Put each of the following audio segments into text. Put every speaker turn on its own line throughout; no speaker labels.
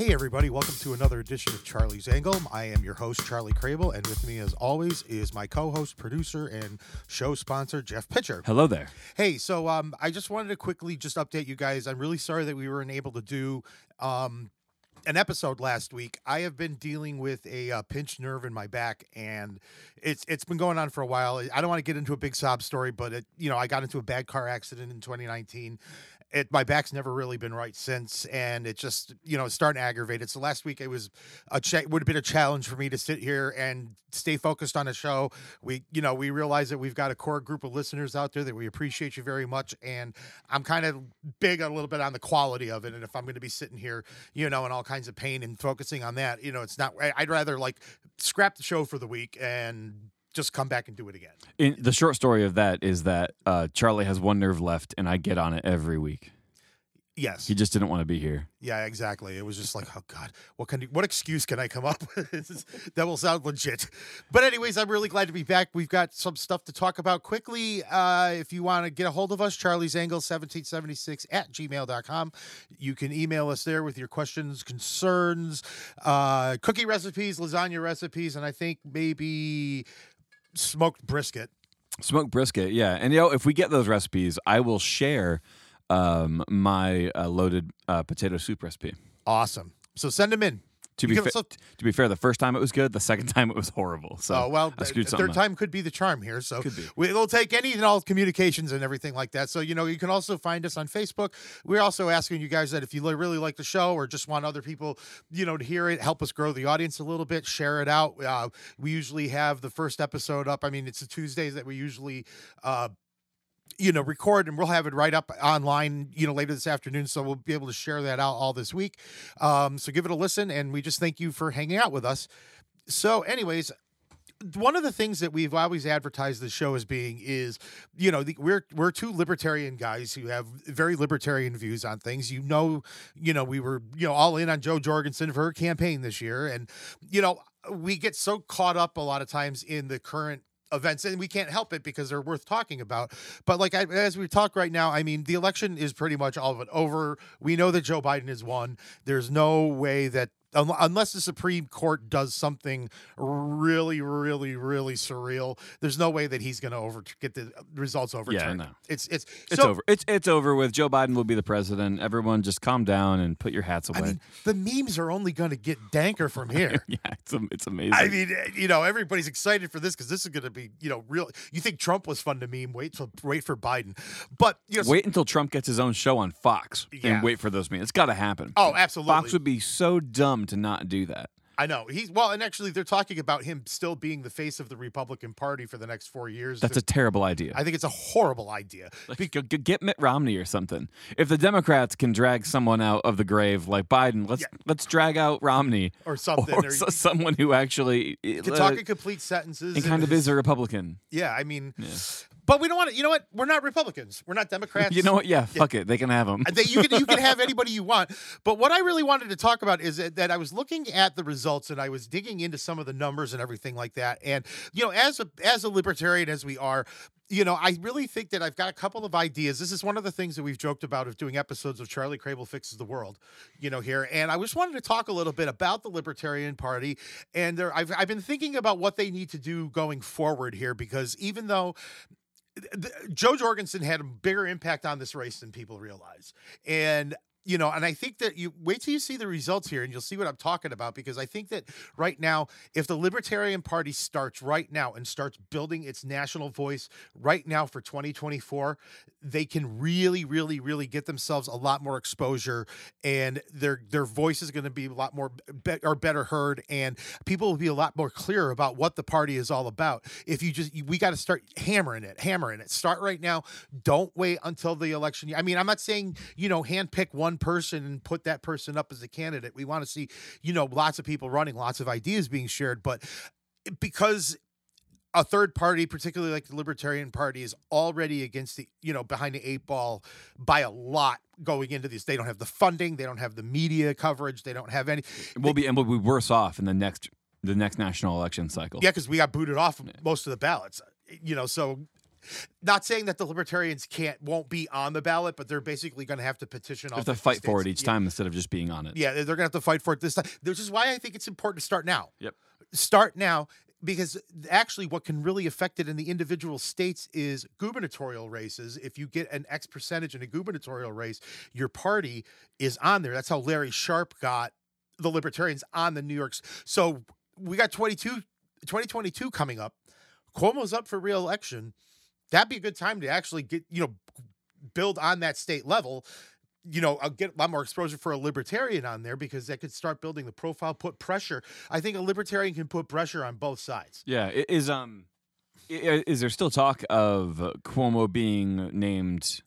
Hey, everybody, welcome to another edition of Charlie's Angle. I am your host, Charlie Crable, and with me, as always, is my co host, producer, and show sponsor, Jeff Pitcher.
Hello there.
Hey, so um, I just wanted to quickly just update you guys. I'm really sorry that we weren't able to do um, an episode last week. I have been dealing with a uh, pinched nerve in my back, and it's it's been going on for a while. I don't want to get into a big sob story, but it you know I got into a bad car accident in 2019. It my back's never really been right since, and it just you know starting to aggravate it. So last week it was a cha- would have been a challenge for me to sit here and stay focused on a show. We you know we realize that we've got a core group of listeners out there that we appreciate you very much, and I'm kind of big a little bit on the quality of it. And if I'm going to be sitting here, you know, in all kinds of pain and focusing on that, you know, it's not. I'd rather like scrap the show for the week and just come back and do it again.
In, the short story of that is that uh, Charlie has one nerve left, and I get on it every week.
Yes.
He just didn't want to be here.
Yeah, exactly. It was just like, oh God, what can what excuse can I come up with that will sound legit? But anyways, I'm really glad to be back. We've got some stuff to talk about quickly. Uh, if you want to get a hold of us, Charlie's Angle 1776 at gmail.com. You can email us there with your questions, concerns, uh, cookie recipes, lasagna recipes, and I think maybe smoked brisket.
Smoked brisket, yeah. And you know, if we get those recipes, I will share um, my uh, loaded uh, potato soup recipe.
Awesome. So send them in.
To be fa- to be fair, the first time it was good. The second time it was horrible. So
Oh well,
I screwed
th- third
up.
time could be the charm here. So
be.
we'll take any and all communications and everything like that. So you know, you can also find us on Facebook. We're also asking you guys that if you really like the show or just want other people, you know, to hear it, help us grow the audience a little bit. Share it out. Uh, we usually have the first episode up. I mean, it's the Tuesdays that we usually. Uh, you know, record and we'll have it right up online, you know, later this afternoon. So we'll be able to share that out all this week. Um, so give it a listen and we just thank you for hanging out with us. So, anyways, one of the things that we've always advertised the show as being is, you know, the, we're we're two libertarian guys who have very libertarian views on things. You know, you know, we were you know all in on Jo Jorgensen for her campaign this year, and you know, we get so caught up a lot of times in the current events and we can't help it because they're worth talking about but like I, as we talk right now i mean the election is pretty much all of it over. We know that joe biden has won there's no way that unless the supreme court does something really really really surreal there's no way that he's going to over get the results overturned
no.
it's it's
It's
so-
over. It's it's over with. Joe Biden will be the president. Everyone, just calm down and put your hats away.
i mean the memes are only going to get danker from here
yeah, it's it's amazing.
I mean, eh, you know, everybody's excited for this because this is going to be, you know, real. You think Trump was fun to meme? Wait till wait for Biden, but you know,
wait until Trump gets his own show on Fox
Yeah.
and wait for those memes. It's got to happen.
Oh, absolutely.
Fox would be so dumb to not do that.
I know he's well, and actually, they're talking about him still being the face of the Republican Party for the next four years.
That's a terrible idea.
I think it's a horrible idea.
Like, g- g- get Mitt Romney or something. If the Democrats can drag someone out of the grave like Biden, let's
Yeah.
let's drag out Romney
Or something,
or
or
so- someone who actually
Can
uh,
talk in complete sentences
and kind of is a Republican.
Yeah, I mean, but we don't want to. You know what? We're not Republicans. We're not Democrats.
You know what? Yeah, fuck it. They can have them.
that you can you can have anybody you want. But what I really wanted to talk about is that, that I was looking at the results and I was digging into some of the numbers and everything like that. And you know, as a as a libertarian as we are, you know, I really think that I've got a couple of ideas. This is one of the things that we've joked about of doing episodes of Charlie Crable fixes the world, you know, here. And I just wanted to talk a little bit about the Libertarian Party. And there, I've I've been thinking about what they need to do going forward here because even though th- Jo Jorgensen had a bigger impact on this race than people realize. And you know, and I think that you wait till you see the results here and you'll see what I'm talking about because I think that right now, if the Libertarian Party starts right now and starts building its national voice right now for 2024, they can really, really, really get themselves a lot more exposure and their their voice is going to be a lot more be, or better heard and people will be a lot more clear about what the party is all about. If you just we got to start hammering it, hammering it. Start right now. Don't wait until the election. I mean, I'm not saying, you know, handpick one person and put that person up as a candidate. We want to see, you know, lots of people running, lots of ideas being shared, but because a third party, particularly like the Libertarian Party, is already against the, you know, behind the eight ball by a lot going into this. They don't have the funding, they don't have the media coverage, they don't have any.
We'll be and we'll be worse off in the next the next national election cycle.
Yeah, because we got booted off of most of the ballots, you know. So not saying that the libertarians can't won't be on the ballot, but they're basically going to have to petition.
They have to
50
fight for it each
Yeah.
time instead of just being on it.
Yeah, they're going to have to fight for it this time. Which is why I think it's important to start now.
Yep.
Start now because actually what can really affect it in the individual states is gubernatorial races. If you get an X percentage in a gubernatorial race, your party is on there. That's how Larry Sharpe got the libertarians on the New York's. So we got 22 2022 coming up. Cuomo's up for reelection. That'd be a good time to actually get, you know, build on that state level you know, I'll get a lot more exposure for a libertarian on there because that could start building the profile, put pressure. I think a libertarian can put pressure on both sides.
Yeah, i- is um, i- i- is there still talk of uh, Cuomo being named?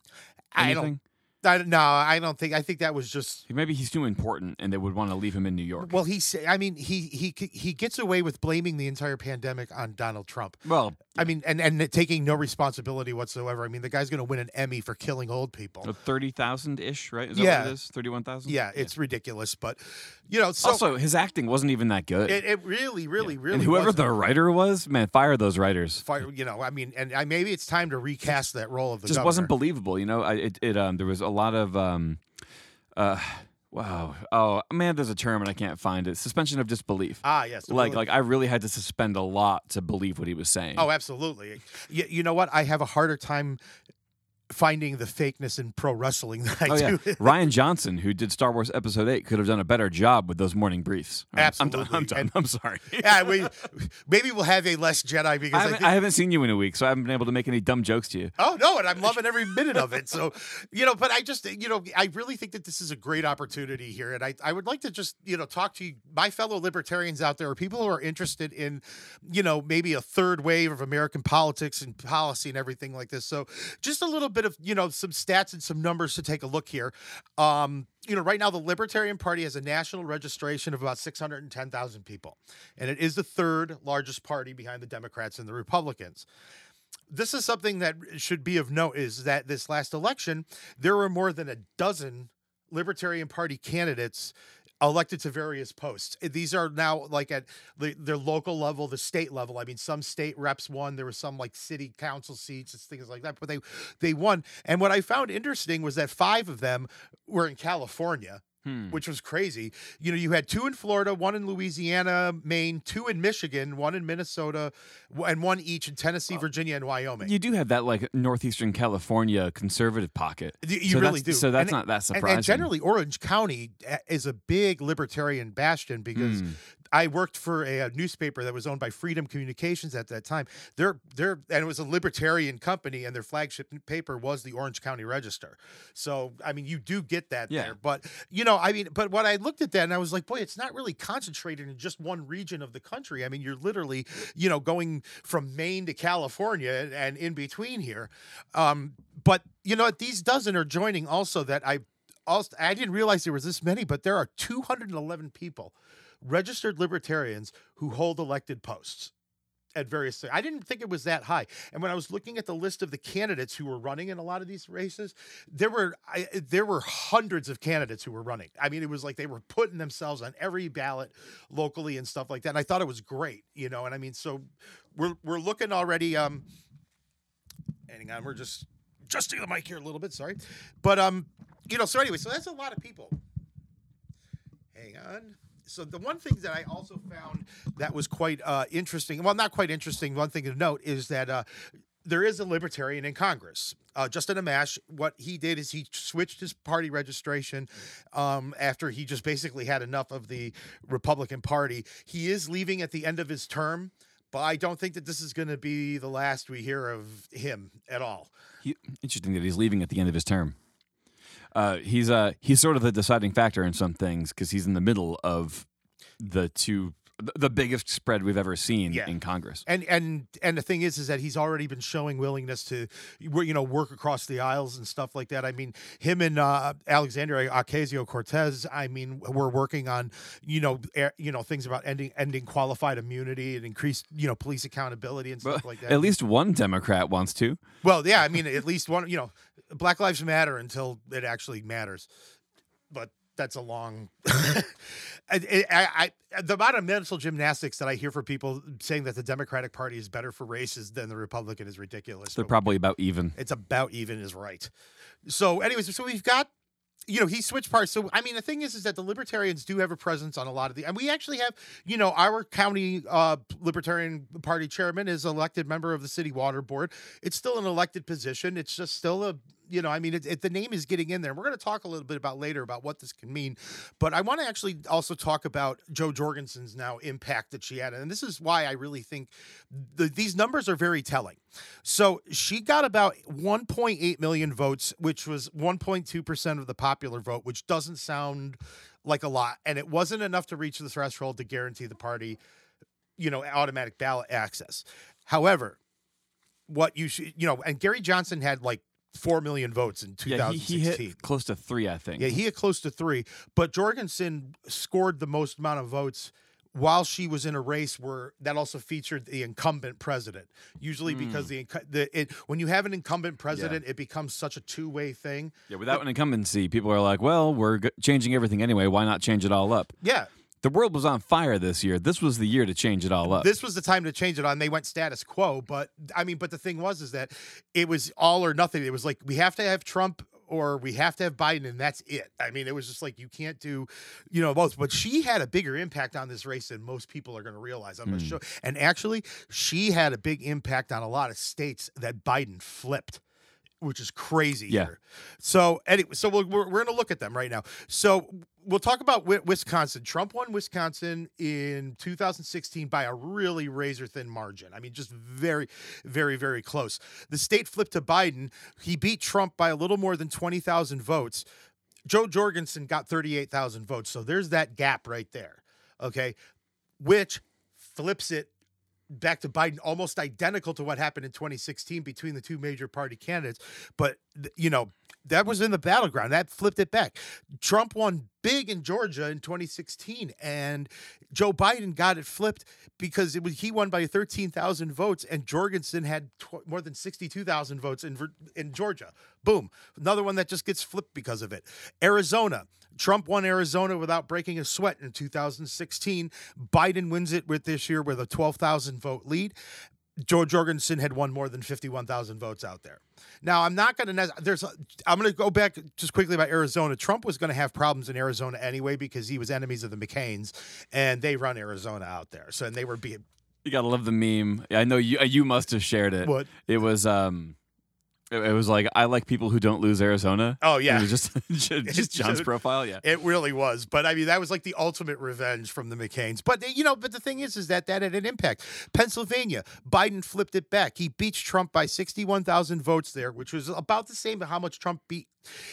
I
Anything?
don't. I, no, I don't think. I think that was just.
Maybe he's too important, and they would want to leave him in New York.
Well, he say. I mean, he he he gets away with blaming the entire pandemic on Donald Trump.
Well,
I mean, and and taking no responsibility whatsoever. I mean, the guy's going to win an Emmy for killing old people.
thirty thousand ish, right? Is that
Yeah.
Thirty-one thousand.
Yeah, it's ridiculous, but you know, so
also his acting wasn't even that good.
it, it really, really, really.
and whoever
wasn't.
the writer was, man, fire those writers.
fire, you know, I mean, and I, maybe it's time to recast that role of the
just
governor.
wasn't believable. You know, I, it, it um there was a lot of um uh wow oh man there's a term and I can't find it suspension of disbelief.
ah, yes,
like like I really had to suspend a lot to believe what he was saying.
Oh, absolutely. You, you know what? I have a harder time finding the fakeness in pro wrestling than I
Oh, yeah. Rian Johnson, who did Star Wars Episode Eight, could have done a better job with those morning briefs. I'm- I'm done. I'm done.
And-
I'm sorry.
yeah, we, maybe we'll have a less Jedi because
I
I,
haven't,
think.
I haven't seen you in a week, so I haven't been able to make any dumb jokes to you.
Oh no, and I'm loving every minute of it. So, you know, but I just, you know, I really think that this is a great opportunity here, and I, I would like to just, you know, talk to you, my fellow libertarians out there, or people who are interested in, you know, maybe a third wave of American politics and policy and everything like this. So, just a little bit of, you know, some stats and some numbers to take a look here. Um, you know, right now the Libertarian Party has a national registration of about 610,000 people, and it is the third largest party behind the Democrats and the Republicans this is something that should be of note is that this last election there were more than a dozen libertarian party candidates elected to various posts. Eh, these are now like at the, their local level the state level. I mean some state reps won there was some like city council seats and things like that but they they won. And what i found interesting was that five of them were in california
Hmm.
which was crazy. You know, you had two in Florida, one in Louisiana, Maine, two in Michigan, one in Minnesota, and one each in Tennessee, Virginia, and Wyoming.
You do have that like northeastern California conservative pocket.
You
So
really do.
So that's
And-
not that surprising.
and generally, Orange County uh, is a big libertarian bastion because
Hmm.
I worked for a, a newspaper that was owned by Freedom Communications at that time. They're they're and it was a libertarian company, and their flagship paper was the Orange County Register. So I mean, you do get that
Yeah.
there. But you know, I mean, but when I looked at that, and I was like, boy, it's not really concentrated in just one region of the country. I mean, you're literally, you know, going from Maine to California and, in between here. Um, but you know, these dozen are joining also that I also I didn't realize there was this many, but there are 211 people, registered libertarians who hold elected posts at various. I didn't think it was that high. And when I was looking at the list of the candidates who were running in a lot of these races, there were I, there were hundreds of candidates who were running. I mean, it was like they were putting themselves on every ballot locally and stuff like that. And I thought it was great, you know. And I mean, so we're we're looking already. Um, hang on, we're just adjusting the mic here a little bit. Sorry, but um, you know. So anyway, so that's a lot of people. Hang on. So the one thing that I also found that was quite uh, interesting, well, not quite interesting. One thing to note is that uh, there is a libertarian in Congress. Uh, Justin Amash, what he did is he switched his party registration um, after he just basically had enough of the Republican Party. He is leaving at the end of his term, but I don't think that this is going to be the last we hear of him at all.
He- interesting that he's leaving at the end of his term. Uh, he's uh he's sort of the deciding factor in some things because he's in the middle of the two the biggest spread we've ever seen
Yeah.
in Congress.
And and and the thing is, is that he's already been showing willingness to, you know, work across the aisles and stuff like that. I mean, him and uh, Alexandria Ocasio Cortez. I mean, we're working on, you know, air, you know, things about ending ending qualified immunity and increased, you know, police accountability and
Well,
stuff like that.
At least one Democrat wants to.
Well, yeah, I mean, at least one, you know, Black Lives Matter until it actually matters. But that's a long. I, I, I, the amount of mental gymnastics that I hear from people saying that the Democratic Party is better for races than the Republican is ridiculous.
They're
but
probably about even.
it's about even is right. So, anyways, so we've got. You know, he switched parts. So, I mean, the thing is, is that the libertarians do have a presence on a lot of the, and we actually have, you know, our county uh, Libertarian Party chairman is elected member of the city water board. It's still an elected position. It's just still a, you know, I mean, it, it, the name is getting in there. We're going to talk a little bit about later about what this can mean, but I want to actually also talk about Jo Jorgensen's now impact that she had, and this is why I really think the, these numbers are very telling. So she got about 1.8 million votes, which was 1.2 percent of the popular vote, which doesn't sound like a lot, and it wasn't enough to reach the threshold to guarantee the party, you know, automatic ballot access. However, what you should, you know, and Gary Johnson had like four million votes in 2016.
Yeah, he, he hit close to three, I think.
Yeah, he hit close to three, but Jorgensen scored the most amount of votes while she was in a race where that also featured the incumbent president. Usually, hmm. because the, the it, when you have an incumbent president, it becomes such a two way thing.
Yeah, without an incumbency, people are like, well, we're g- changing everything anyway. Why not change it all up?
Yeah,
The world was on fire this year. This was the year to change it all up.
this was the time to change it on. They went status quo, but I mean, but the thing was is that it was all or nothing. It was like we have to have Trump or we have to have Biden, and that's it. I mean, it was just like you can't do, you know, both. But she had a bigger impact on this race than most people are going to realize. I'm going to hmm. show, and actually, she had a big impact on a lot of states that Biden flipped. Which is crazy
Yeah.
here. So anyway, so we're, we're, we're going to look at them right now. So we'll talk about Wisconsin. Trump won Wisconsin in 2016 by a really razor thin margin. I mean, just very, very, very close. The state flipped to Biden. He beat Trump by a little more than 20,000 votes. Jo Jorgensen got 38,000 votes. So there's that gap right there. Okay. Which flips it back to Biden, almost identical to what happened in 2016 between the two major party candidates. But, you know, that was in the battleground. That flipped it back. Trump won big in Georgia in 2016, and Joe Biden got it flipped because it was he won by 13,000 votes, and Jorgensen had tw- more than 62,000 votes in in Georgia. Boom, another one that just gets flipped because of it. Arizona. Trump won Arizona without breaking a sweat in 2016. Biden wins it with this year with a 12,000 vote lead. Jo Jorgensen had won more than 51,000 votes out there. Now, I'm not going to there's a, I'm going to go back just quickly about Arizona. Trump was going to have problems in Arizona anyway because he was enemies of the McCains and they run Arizona out there. So and they were being
you gotta love the meme. I know you. You must have shared it.
What?
It was. Um, it, was like I like people who don't lose Arizona.
Oh, yeah.
It was just just, John's profile. Yeah.
It really was, but I mean that was like the ultimate revenge from the McCains. But you know, but the thing is, is that that had an impact. Pennsylvania, Biden flipped it back. He beats Trump by sixty-one thousand votes there, which was about the same as how much Trump beat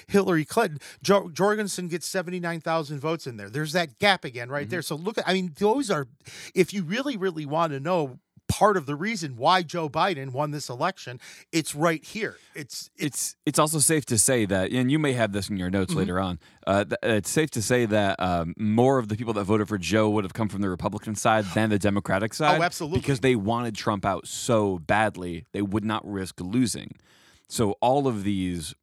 Hillary Clinton. Jo- Jorgensen gets seventy-nine thousand votes in there. There's that gap again, right mm-hmm. there. So look, at, I mean, those are, if you really, really want to know. Part of the reason why Joe Biden won this election, it's right here. It's
It's it's also safe to say that, and you may have this in your
Mm-hmm.
notes later on. Uh, th- it's safe to say that um, more of the people that voted for Joe would have come from the Republican side than the Democratic side.
Oh, absolutely.
because they wanted Trump out so badly, they would not risk losing. So all of these,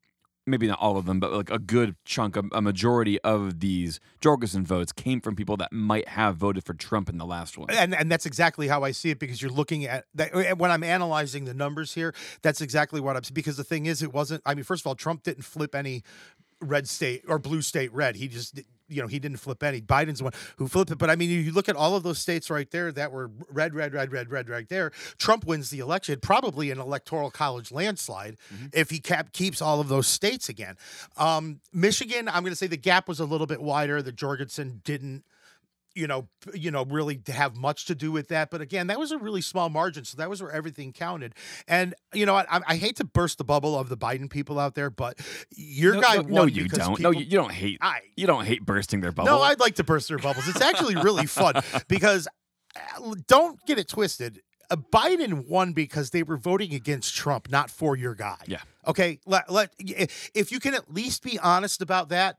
maybe not all of them, but like a good chunk, a, a majority of these Jorgensen votes came from people that might have voted for Trump in the last one.
and and that's exactly how I see it because you're looking at that eh, when I'm analyzing the numbers here. That's exactly what I'm because the thing is, it wasn't. I mean, first of all, Trump didn't flip any red state or blue state red. He just you know he didn't flip any. Biden's the one who flipped it. But I mean, you look at all of those states right there that were red, red, red, red, red, right there. Trump wins the election, probably an electoral college landslide if he cap- keeps all of those states again. Um, Michigan, I'm going to say the gap was a little bit wider. The Jorgensen didn't you know, you know, really have much to do with that. But again, that was a really small margin, so that was where everything counted. And you know, I, I hate to burst the bubble of the Biden people out there, but your
no,
guy
no,
won
no, you don't. no,
people-
you, you don't hate.
I-
you don't hate bursting their bubble.
no, I'd like to burst their bubbles. It's actually really fun because uh, don't get it twisted. Uh, Biden won because they were voting against Trump, not for your guy.
Yeah.
Okay. Let, let if you can at least be honest about that,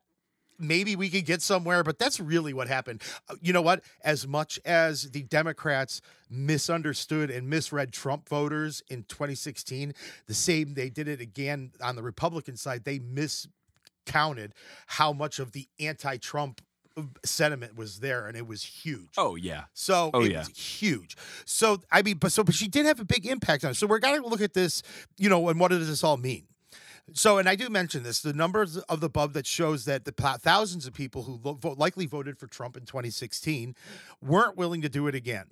maybe we could get somewhere. But that's really what happened. Uh, You know what? As much as the Democrats misunderstood and misread Trump voters in 2016, the same they did it again on the Republican side. They miscounted how much of the anti-Trump uh, sentiment was there, and it was huge.
Oh yeah.
So
Oh,
it
yeah.
was huge. So I mean, but so but she did have a big impact on it. So we're gonna look at this, you know, and what does this all mean? So, and I do mention this: the numbers of the bub that shows that the thousands of people who lo- vote, likely voted for Trump in 2016 weren't willing to do it again.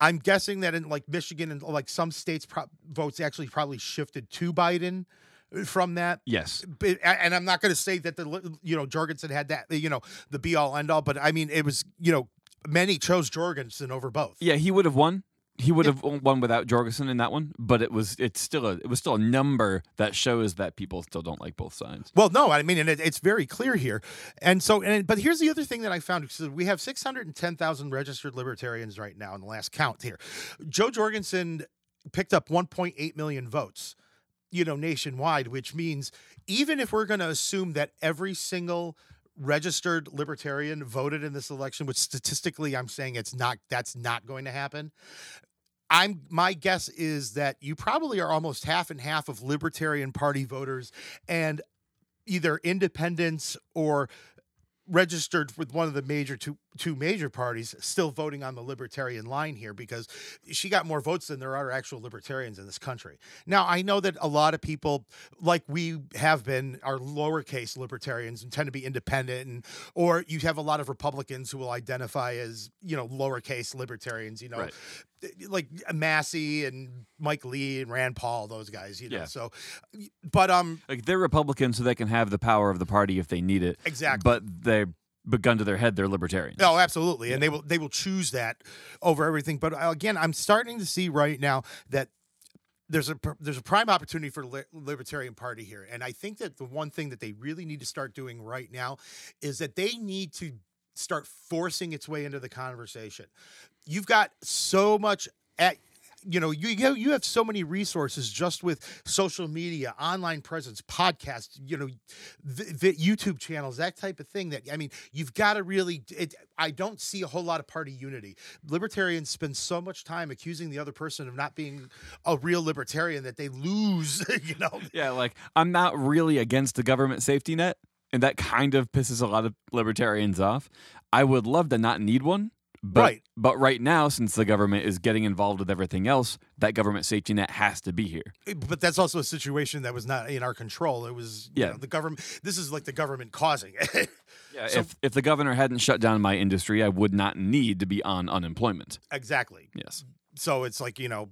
I'm guessing that in like Michigan and like some states, pro- votes actually probably shifted to Biden uh, from that
Yes.
but, and I'm not going to say that the you know Jorgensen had that you know the be all end all, but I mean it was you know many chose Jorgensen over both.
Yeah, he would have won. He would have won without Jorgensen in that one, but it was it's still a it was still a number that shows that people still don't like both sides.
Well, no, I mean, and it, it's very clear here, and so, and but here's the other thing that I found: so we have six hundred and ten thousand registered libertarians right now in the last count here. Jo Jorgensen picked up one point eight million votes, you know, nationwide, which means even if we're going to assume that every single registered libertarian voted in this election, which statistically I'm saying it's not, that's not going to happen. I'm my guess is that you probably are almost half and half of Libertarian Party voters and either independents or registered with one of the major two two major parties still voting on the libertarian line here because she got more votes than there are actual libertarians in this country. Now I know that a lot of people like we have been are lowercase libertarians and tend to be independent and or you have a lot of Republicans who will identify as, you know, lowercase libertarians, you know,
Right.
like Massie and Mike Lee and Rand Paul, those guys, you know.
Yeah.
So but um
Like they're Republicans, so they can have the power of the party if they need it.
Exactly.
But they, but gun to their head, they're libertarians.
Oh, absolutely, and they will they will choose that over everything. But uh, again, I'm starting to see right now that there's a there's a prime opportunity for the Libertarian Party here, and I think that the one thing that they really need to start doing right now is that they need to start forcing its way into the conversation. You've got so much at you know you you have so many resources just with social media, online presence, podcasts, you know, vi- vi- YouTube channels, that type of thing. That I mean, you've got to really. It, I don't see a whole lot of party unity. Libertarians spend so much time accusing the other person of not being a real libertarian that they lose. You know,
Yeah, like I'm not really against the government safety net, and that kind of pisses a lot of libertarians off. I would love to not need one, but
Right.
but right now, since the government is getting involved with everything else, that government safety net has to be here.
Eh, but that's also a situation that was not in our control. It was you
Yeah.
know, the government. This is like the government causing it.
Yeah,
So-
if if the governor hadn't shut down my industry, I would not need to be on unemployment.
exactly.
Yes.
so it's like you know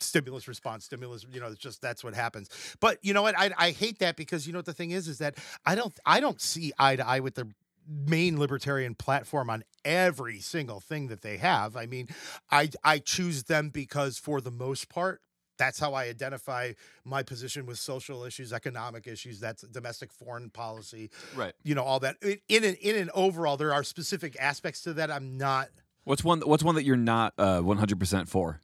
stimulus response stimulus you know it's just that's what happens but you know what I, I hate that because you know what the thing is is that i don't i don't see eye to eye with the main libertarian platform on every single thing that they have i mean i i choose them because for the most part that's how I identify my position with social issues, economic issues. That's domestic foreign policy,
Right.
you know, all that. In in an, in an overall, there are specific aspects to that. I'm not
What's one What's one that you're not uh, 100% for?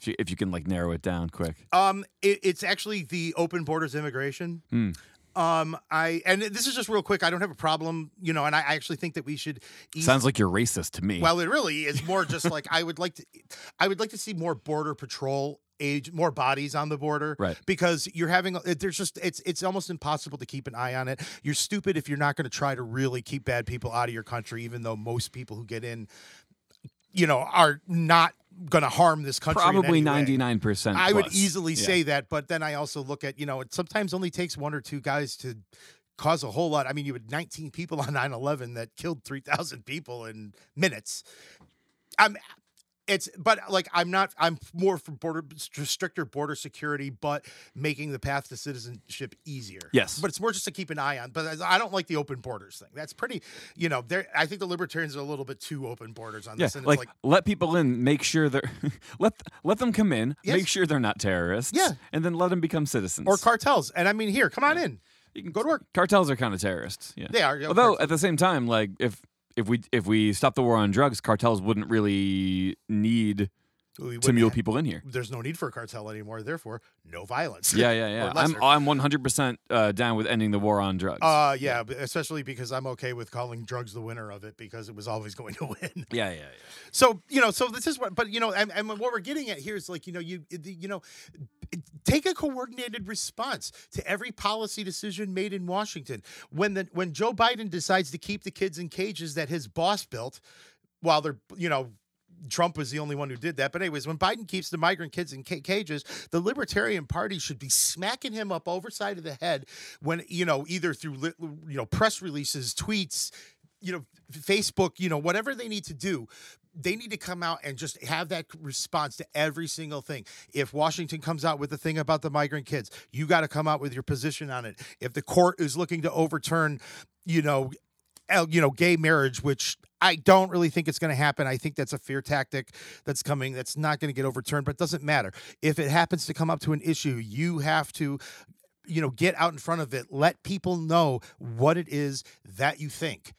If you, if you can like narrow it down quick.
Um, it, it's actually the open borders immigration.
Hmm.
Um, I and this is just real quick. I don't have a problem, you know, and I actually think that we should. ease-
Sounds like you're racist to me.
well, it really is more just like I would like to. I would like to see more border patrol age, more bodies on the border,
Right.
Because you're having there's just it's it's almost impossible to keep an eye on it. You're stupid if you're not going to try to really keep bad people out of your country, even though most people who get in, you know, are not going to harm this country.
Probably 99%.
I would easily
Yeah.
say that, but then I also look at, you know, it sometimes only takes one or two guys to cause a whole lot. I mean, you had 19 people on 9/11 that killed 3,000 people in minutes. I'm it's but like I'm not I'm more for border stricter border security but making the path to citizenship easier.
Yes.
But it's more just to keep an eye on. But I don't like the open borders thing. That's pretty, you know, there I think the libertarians are a little bit too open borders on
Yeah,
this and
like,
it's like
let people in, make sure they're let let them come in,
Yes.
make sure they're not terrorists,
Yeah.
and then let them become citizens.
or cartels. And I mean, here, come on in.
You can
go to work.
Cartels are kind of terrorists. Yeah.
They are.
Although
cartels.
at the same time, like if if we if we stop the war on drugs, cartels wouldn't really need
We
to mule people in here.
There's no need for a cartel anymore. Therefore, no violence.
Yeah, yeah, yeah. I'm. I'm 100% uh, down with ending the war on drugs.
Uh, yeah, but especially because I'm okay with calling drugs the winner of it because it was always going to win.
yeah, yeah, yeah.
So you know, so this is what, but you know, and, and what we're getting at here is like you know, you you know, take a coordinated response to every policy decision made in Washington. When the when Joe Biden decides to keep the kids in cages that his boss built, while they're you know. Trump was the only one who did that. But, anyways, when Biden keeps the migrant kids in ca- cages, the Libertarian Party should be smacking him up overside of the head when, you know, either through, you know, press releases, tweets, you know, Facebook, you know, whatever they need to do, they need to come out and just have that response to every single thing. If Washington comes out with a thing about the migrant kids, you got to come out with your position on it. If the court is looking to overturn, you know, you know, gay marriage, which I don't really think it's going to happen. I think that's a fear tactic that's coming. That's not going to get overturned, but it doesn't matter. If it happens to come up to an issue, you have to, you know, get out in front of it. Let people know what it is that you think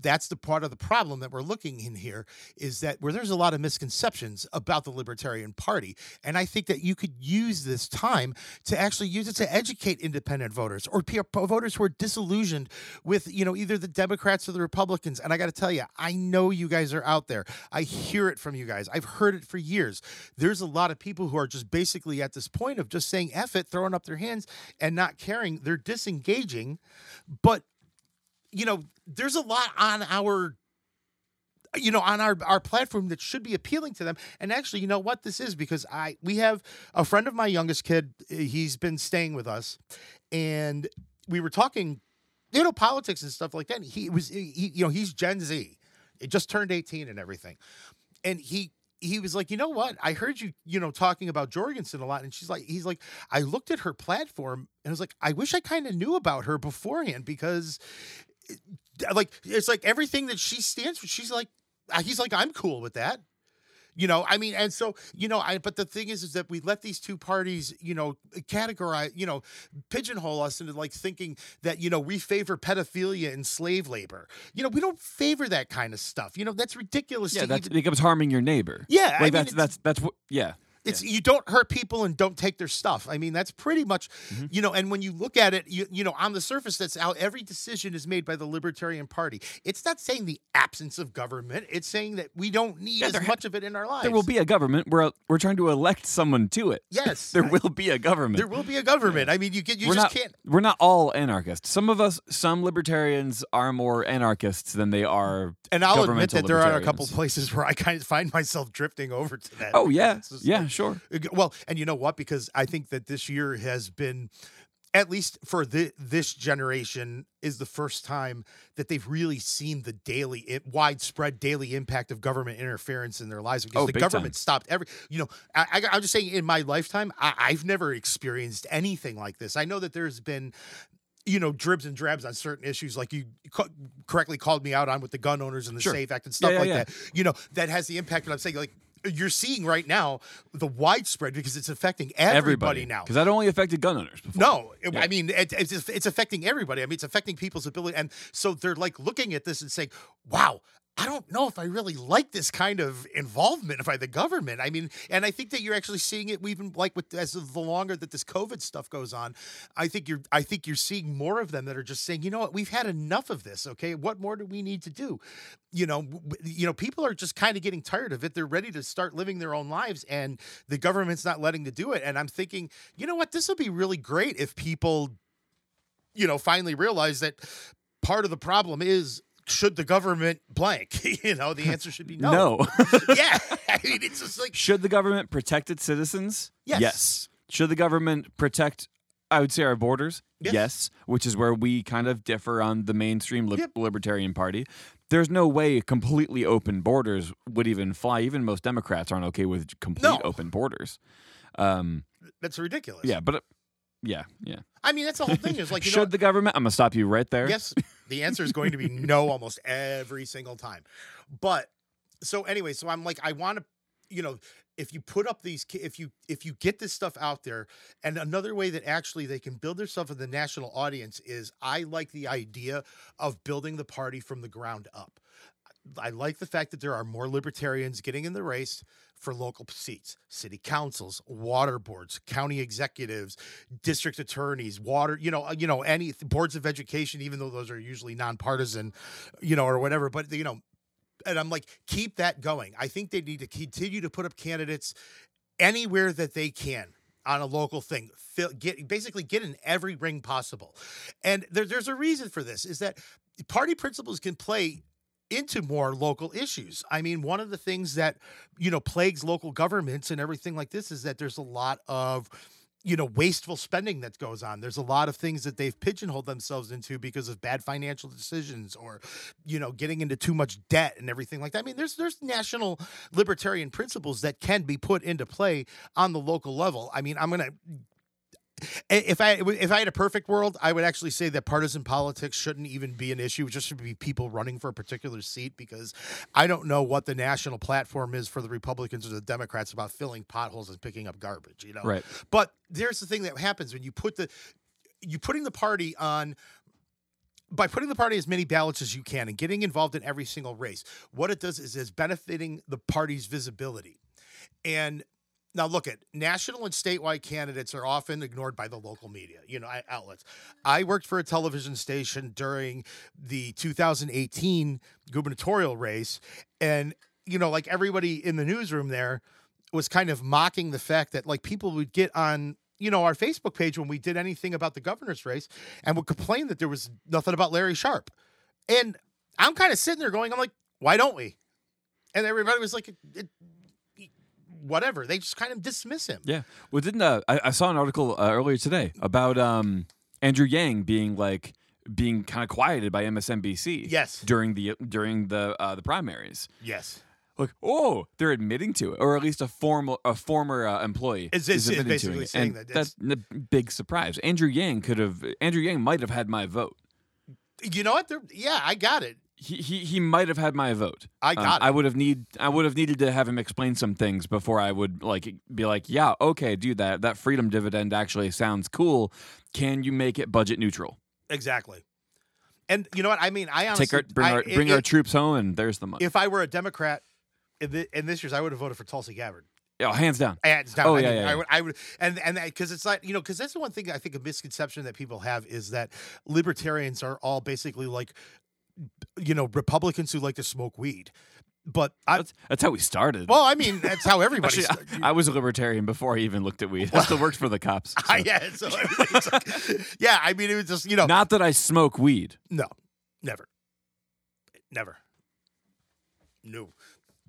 that's the part of the problem that we're looking in here is that where there's a lot of misconceptions about the libertarian party and i think that you could use this time to actually use it to educate independent voters or voters who are disillusioned with you know either the democrats or the republicans and i got to tell you i know you guys are out there. I hear it from you guys. I've heard it for years. There's a lot of people who are just basically at this point of just saying F it throwing up their hands and not caring. They're disengaging but you know, there's a lot on our you know on our our platform that should be appealing to them. And actually you know what this is? Because i we have a friend of my youngest kid he's been staying with us and we were talking you know politics and stuff like that. And he was he, you know he's gen z. It just turned 18 and everything. And he he was like, you know what? I heard you, you know, talking about Jorgensen a lot. And she's like, he's like, I looked at her platform and I was like, I wish I kind of knew about her beforehand because like it's like everything that she stands for, she's like, uh, he's like, I'm cool with that. You know, I mean, and so, you know, I but the thing is is that we let these two parties, you know, categorize, you know, pigeonhole us into like thinking that, you know, we favor pedophilia and slave labor. You know, we don't favor that kind of stuff. You know, that's ridiculous
Yeah, that
even
becomes harming your neighbor.
Yeah, I
like
mean,
that's
it's-
that's that's what. Yeah,
it's you don't hurt people and don't take their stuff. I mean, that's pretty much,
Mm-hmm.
you know. And when you look at it, you you know, on the surface, that's how every decision is made by the Libertarian Party. It's not saying the absence of government. It's saying that we don't need
Yeah,
as
there ha-
much of it in our lives.
there will be a government. We're we're trying to elect someone to it.
yes,
There
I-
will be a government.
there will be a government. I mean, you get you
we're
just
not,
can't.
We're not all anarchists. Some of us, some libertarians, are more anarchists than they are.
And I'll admit that there are a couple places where I kind of find myself drifting over to that.
Oh yeah, yeah, sure.
Uh, well, and you know what? Because I think that this year has been, at least for thi- this generation, is the first time that they've really seen the daily, i- widespread daily impact of government interference in their lives. Because
Oh,
the
big time.
government stopped every. You know, I, I'm just saying, in my lifetime, I, I've never experienced anything like this. I know that there's been you know, dribs and drabs on certain issues, like you co- correctly called me out on with the gun owners and the
Sure.
Safe Act and stuff
yeah,
like
yeah.
that. You know, that has the impact. And I'm saying, like, you're seeing right now the widespread because it's affecting everybody, now.
because that only affected gun owners. Before.
No, it-
Yeah.
I mean it, it's it's affecting everybody. I mean it's affecting people's ability, and so they're like looking at this and saying, "Wow." I don't know if I really like this kind of involvement by the government. I mean, and I think that you're actually seeing it even like with as the longer that this COVID stuff goes on, I think you're I think you're seeing more of them that are just saying, you know what, we've had enough of this. Okay, what more do we need to do? You know, you know, people are just kind of getting tired of it. They're ready to start living their own lives, and the government's not letting to do it. And I'm thinking, you know what, this would be really great if people you know, finally realize that part of the problem is should the government blank? you know, the answer should be no.
no.
yeah. I mean, it's just like,
Should the government protect its citizens?
Yes.
Should the government protect, I would say, our borders?
Yes.
which is where we kind of differ on the mainstream lib-
Yep.
Libertarian Party. There's no way completely open borders would even fly. Even most Democrats aren't okay with complete
No.
open borders. Um,
that's ridiculous.
yeah, but uh, yeah, yeah.
I mean, that's the whole thing is like, you
Should
know,
the government? I'm gonna stop you right there.
yes, the answer is going to be no almost every single time. But so anyway, so I'm like, I want to, you know, if you put up these, if you if you get this stuff out there, and another way that actually they can build themselves in the national audience is, I like the idea of building the party from the ground up. I like the fact that there are more libertarians getting in the race for local seats, city councils, water boards, county executives, district attorneys, water, you know, uh, you know, any boards of education, even though those are usually nonpartisan, you know, or whatever. But you know, and I'm like, keep that going. I think they need to continue to put up candidates anywhere that they can on a local thing. Get basically get in every ring possible, and there, there's a reason for this. Is that party principles can play into more local issues. I mean, one of the things that you know plagues local governments and everything like this is that there's a lot of you know wasteful spending that goes on. There's a lot of things that they've pigeonholed themselves into because of bad financial decisions or you know getting into too much debt and everything like that. I mean there's there's national libertarian principles that can be put into play on the local level. I mean i'm going to if I if I had a perfect world, I would actually say that partisan politics shouldn't even be an issue. It just should be people running for a particular seat because I don't know what the national platform is for the Republicans or the Democrats about filling potholes and picking up garbage. You know,
Right.
But there's the thing that happens when you put the you putting the party on by putting the party as many ballots as you can and getting involved in every single race. What it does is is benefiting the party's visibility. And now look at national and statewide candidates are often ignored by the local media, you know, outlets. I worked for a television station during the 2018 gubernatorial race and you know, like everybody in the newsroom there was kind of mocking the fact that like people would get on you know our Facebook page when we did anything about the governor's race and would complain that there was nothing about Larry Sharpe. And I'm kind of sitting there going, I'm like, why don't we? And everybody was like, it, it, whatever. They just kind of dismiss him.
Yeah. Well, didn't uh, I, I saw an article uh, earlier today about um, Andrew Yang being like being kind of quieted by MSNBC.
Yes.
During the during the uh, the primaries.
Yes.
Like, oh, they're admitting to it, or at least a formal a former uh, employee
Is-
admitting
basically
to it.
saying
and
that
that's a big surprise. Andrew Yang could have. Andrew Yang might have had my vote.
You know what? They're, yeah, I got it.
He, he he might have had my vote.
I
Um,
got
I would have need I would have needed to have him explain some things before I would like be like, yeah, okay, do that. That freedom dividend actually sounds cool. Can you make it budget neutral?
Exactly. And you know what? I mean, I honestly
Take our bring our
i-
bring
i-
our troops home, and there's the money.
If I were a Democrat in, the, in this year's, I would have voted for Tulsi Gabbard.
oh, hands down.
Hands down.
Oh,
I
yeah,
mean,
yeah,
I would, I would, and and because it's like you know, because that's the one thing I think a misconception that people have is that libertarians are all basically like, you know, Republicans who like to smoke weed. But I,
That's, that's how we started.
well, I mean, that's how everybody.
Actually, I, I was a libertarian before I even looked at weed. I still worked for the cops. so.
yeah, so like- yeah. I mean, it was just you know,
Not that I smoke weed.
no, never, never, no,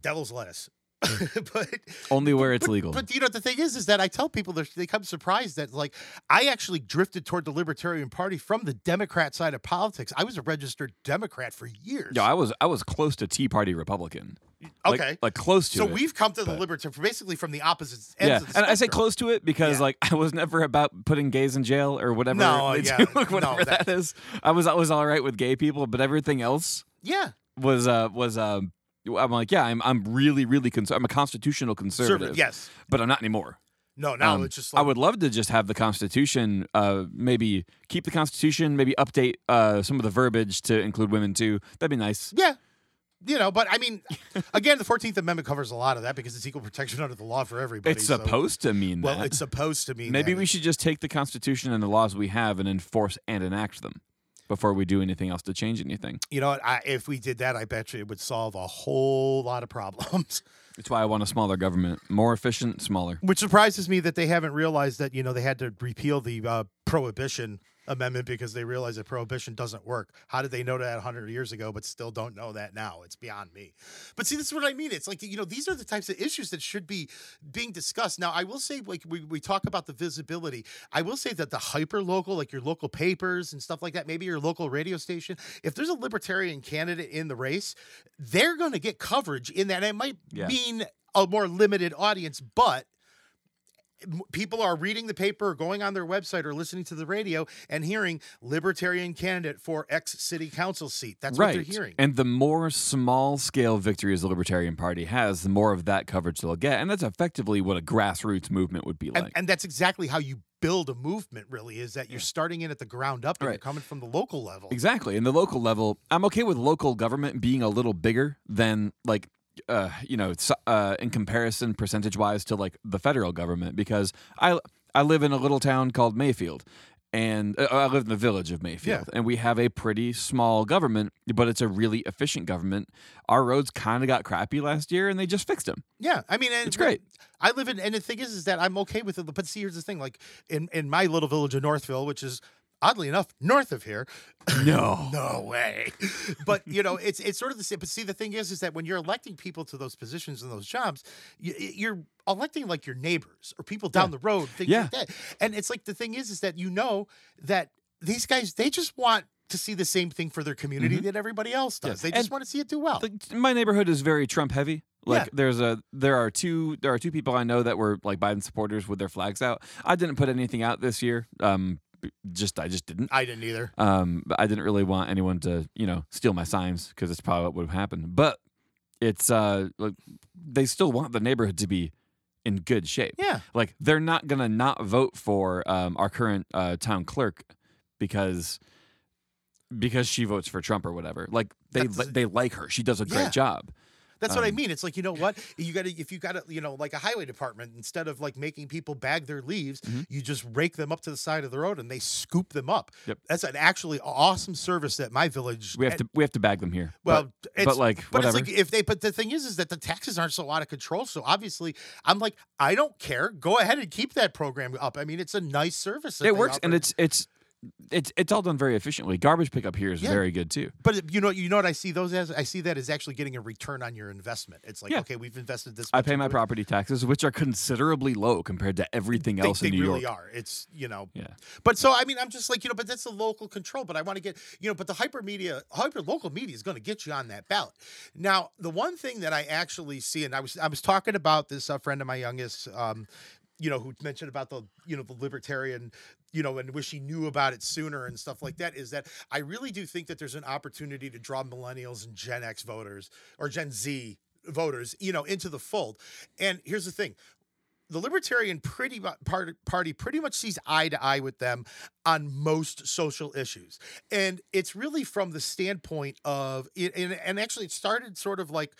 devil's lettuce. but
Only where it's
but,
legal.
But you know the thing is, is that I tell people they're- come surprised that like I actually drifted toward the Libertarian Party from the Democrat side of politics. I was a registered Democrat for years.
no, I was I was close to Tea Party Republican. Like-
okay.
like, close to
so
it.
we've come to the libertarian basically from the opposite ends.
yeah,
of the
and I say close to it because
Yeah.
like I was never about putting gays in jail or whatever.
No,
they
yeah,
do, whatever
no, that-
that is. I was I was all right with gay people, but everything else
Yeah,
was uh was um. I'm like, yeah, I'm I'm really really cons- I'm a constitutional conservative.
Yes.
but I'm not anymore.
No, no,
Um,
it's just like,
I would love to just have the Constitution, uh, maybe keep the Constitution, maybe update uh, some of the verbiage to include women too. That'd be nice.
Yeah. You know, but I mean, again, the Fourteenth Amendment covers a lot of that because it's equal protection under the law for everybody.
It's
so-
supposed to mean
well,
that.
it's supposed to mean.
maybe
that.
we should just take the Constitution and the laws we have and enforce and enact them before we do anything else to change anything.
You know what? I, if we did that, I bet you it would solve a whole lot of problems.
That's why I want a smaller government, more efficient, smaller.
Which surprises me that they haven't realized that you know they had to repeal the uh, prohibition amendment because they realize that prohibition doesn't work. How did they know that 100 years ago, but still don't know that now? It's beyond me. But see, this is what I mean. It's like you know these are the types of issues that should be being discussed. Now, I will say, like we, we talk about the visibility. I will say that the hyper local, like your local papers and stuff like that, maybe your local radio station, if there's a libertarian candidate in the race, they're going to get coverage in that. It might
Yeah.
mean a more limited audience, but people are reading the paper or going on their website or listening to the radio and hearing libertarian candidate for X city council seat. That's what they're hearing.
And the more small scale victories the Libertarian Party has, the more of that coverage they'll get. And that's effectively what a grassroots movement would be like.
and, and that's exactly how you build a movement. Really, is that you're starting in at the ground up and you're
Right.
coming from the local level.
Exactly. In the local level, I'm okay with local government being a little bigger than like uh, you know, uh, in comparison percentage wise to like the federal government because I I live in a little town called Mayfield. And uh, I live in the village of Mayfield, and we have a pretty small government, but it's a really efficient government. Our roads kind of got crappy last year, and they just fixed them.
Yeah, I mean, and
It's great.
I live in, and the thing is, is that I'm okay with it. But see, here's the thing: like in in my little village of Northville, which is oddly enough north of here.
No,
No way. But you know, it's it's sort of the same. But see, the thing is, is that when you're electing people to those positions and those jobs, you, you're electing like your neighbors or people down the road, things
Yeah.
like that. And it's like the thing is, is that you know that these guys they just want to see the same thing for their community that everybody else does.
Mm-hmm. Yes.
They just
And
want to see it do well.
Like, my neighborhood is very Trump heavy. Like
Yeah.
there's a there are two there are two people I know that were like Biden supporters with their flags out. I didn't put anything out this year. Um, just I just didn't.
I didn't either.
Um, I didn't really want anyone to you know steal my signs because it's probably what would have happened. But it's uh like they still want the neighborhood to be in good shape.
Yeah.
Like they're not gonna not vote for um our current uh town clerk because because she votes for Trump or whatever. Like they
That's-
they like her. She does a great
Yeah.
job.
That's what I
Um,
mean. It's like you know what you got to if you got to you know like a highway department instead of like making people bag their leaves,
Mhm.
you just rake them up to the side of the road and they scoop them up.
Yep.
That's an actually awesome service that my village.
We have to we have to bag them here.
Well,
but,
it's,
but like
but
whatever.
it's like if they. But the thing is, is that the taxes aren't so out of control. So obviously, I'm like, I don't care. Go ahead and keep that program up. I mean, it's a nice service.
it works and it's it's it's it's all done very efficiently. Garbage pickup here is
Yeah.
very good too.
But you know, you know what I see those as? I see that as actually getting a return on your investment. It's like,
Yeah.
okay, we've invested this.
I pay my property taxes, which are considerably low compared to everything
They,
else
they
in New
really
York.
are. It's you know,
Yeah.
But so I mean, I'm just like you know, but that's the local control. But I want to get you know, but the hyper media, hyper local media is going to get you on that ballot. Now, the one thing that I actually see, and I was I was talking about this, a friend of my youngest, um, you know, who mentioned about the you know the libertarian, you know, and wish he knew about it sooner and stuff like that. Is that I really do think that there's an opportunity to draw millennials and Gen X voters or Gen Z voters, you know, into the fold. And here's the thing the Libertarian pretty Party pretty much sees eye to eye with them on most social issues, and it's really from the standpoint of and, actually it started sort of like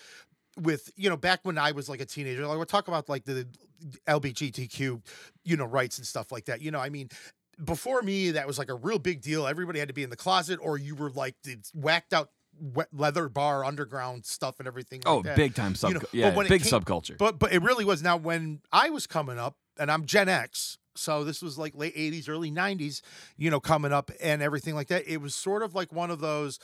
with you know back when I was like a teenager. Like we'll talk about like the LBGTQ, you know, rights and stuff like that. You know, I mean. Before me, that was like a real big deal. Everybody had to be in the closet, or you were like the whacked out we- leather bar underground stuff and everything. Oh, like
Oh,
that.
big time sub
know,
yeah, big
came-
subculture.
But but it really was. Now when I was coming up, and I'm Gen X, so this was like late '80s, early '90s, you know, coming up and everything like that. It was sort of like one of those.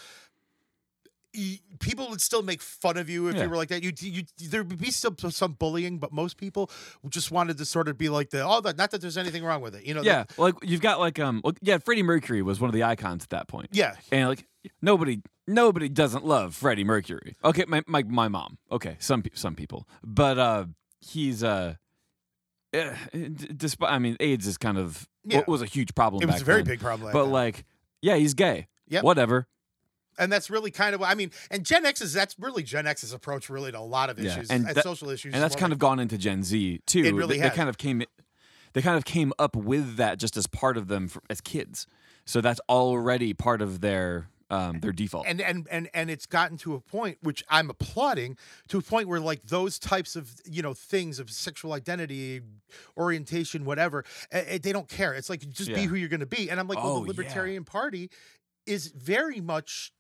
Y- People would still make fun of you if
Yeah.
you were like that. You, you, there would be some some bullying, but most people just wanted to sort of be like the oh, that not that there's anything wrong with it, you know? the-
yeah, like you've got like um yeah, Freddie Mercury was one of the icons at that point.
yeah,
And like nobody nobody doesn't love Freddie Mercury. Okay, my my, my mom. Okay, some some people. But uh he's uh eh, despite I mean AIDS is kind of
Yeah.
was a huge problem
it was a very
then.
big problem.
But like yeah, he's gay.
Yep.
Whatever.
And that's really kind of what I mean. And Gen X is that's really Gen X's approach really to a lot of
Yeah,
issues
and
and,
that-
social issues,
and that's kind of gone into Gen Z too.
It really
they, they kind of came they kind of came up with that just as part of them for, as kids. So that's already part of their um their default.
and and and and it's gotten to a point which I'm applauding to a point where like those types of you know things of sexual identity, orientation, whatever, eh, eh, they don't care. It's like just be who you're going to be. And I'm like, well,
Oh,
the
yeah.
Libertarian Party is very much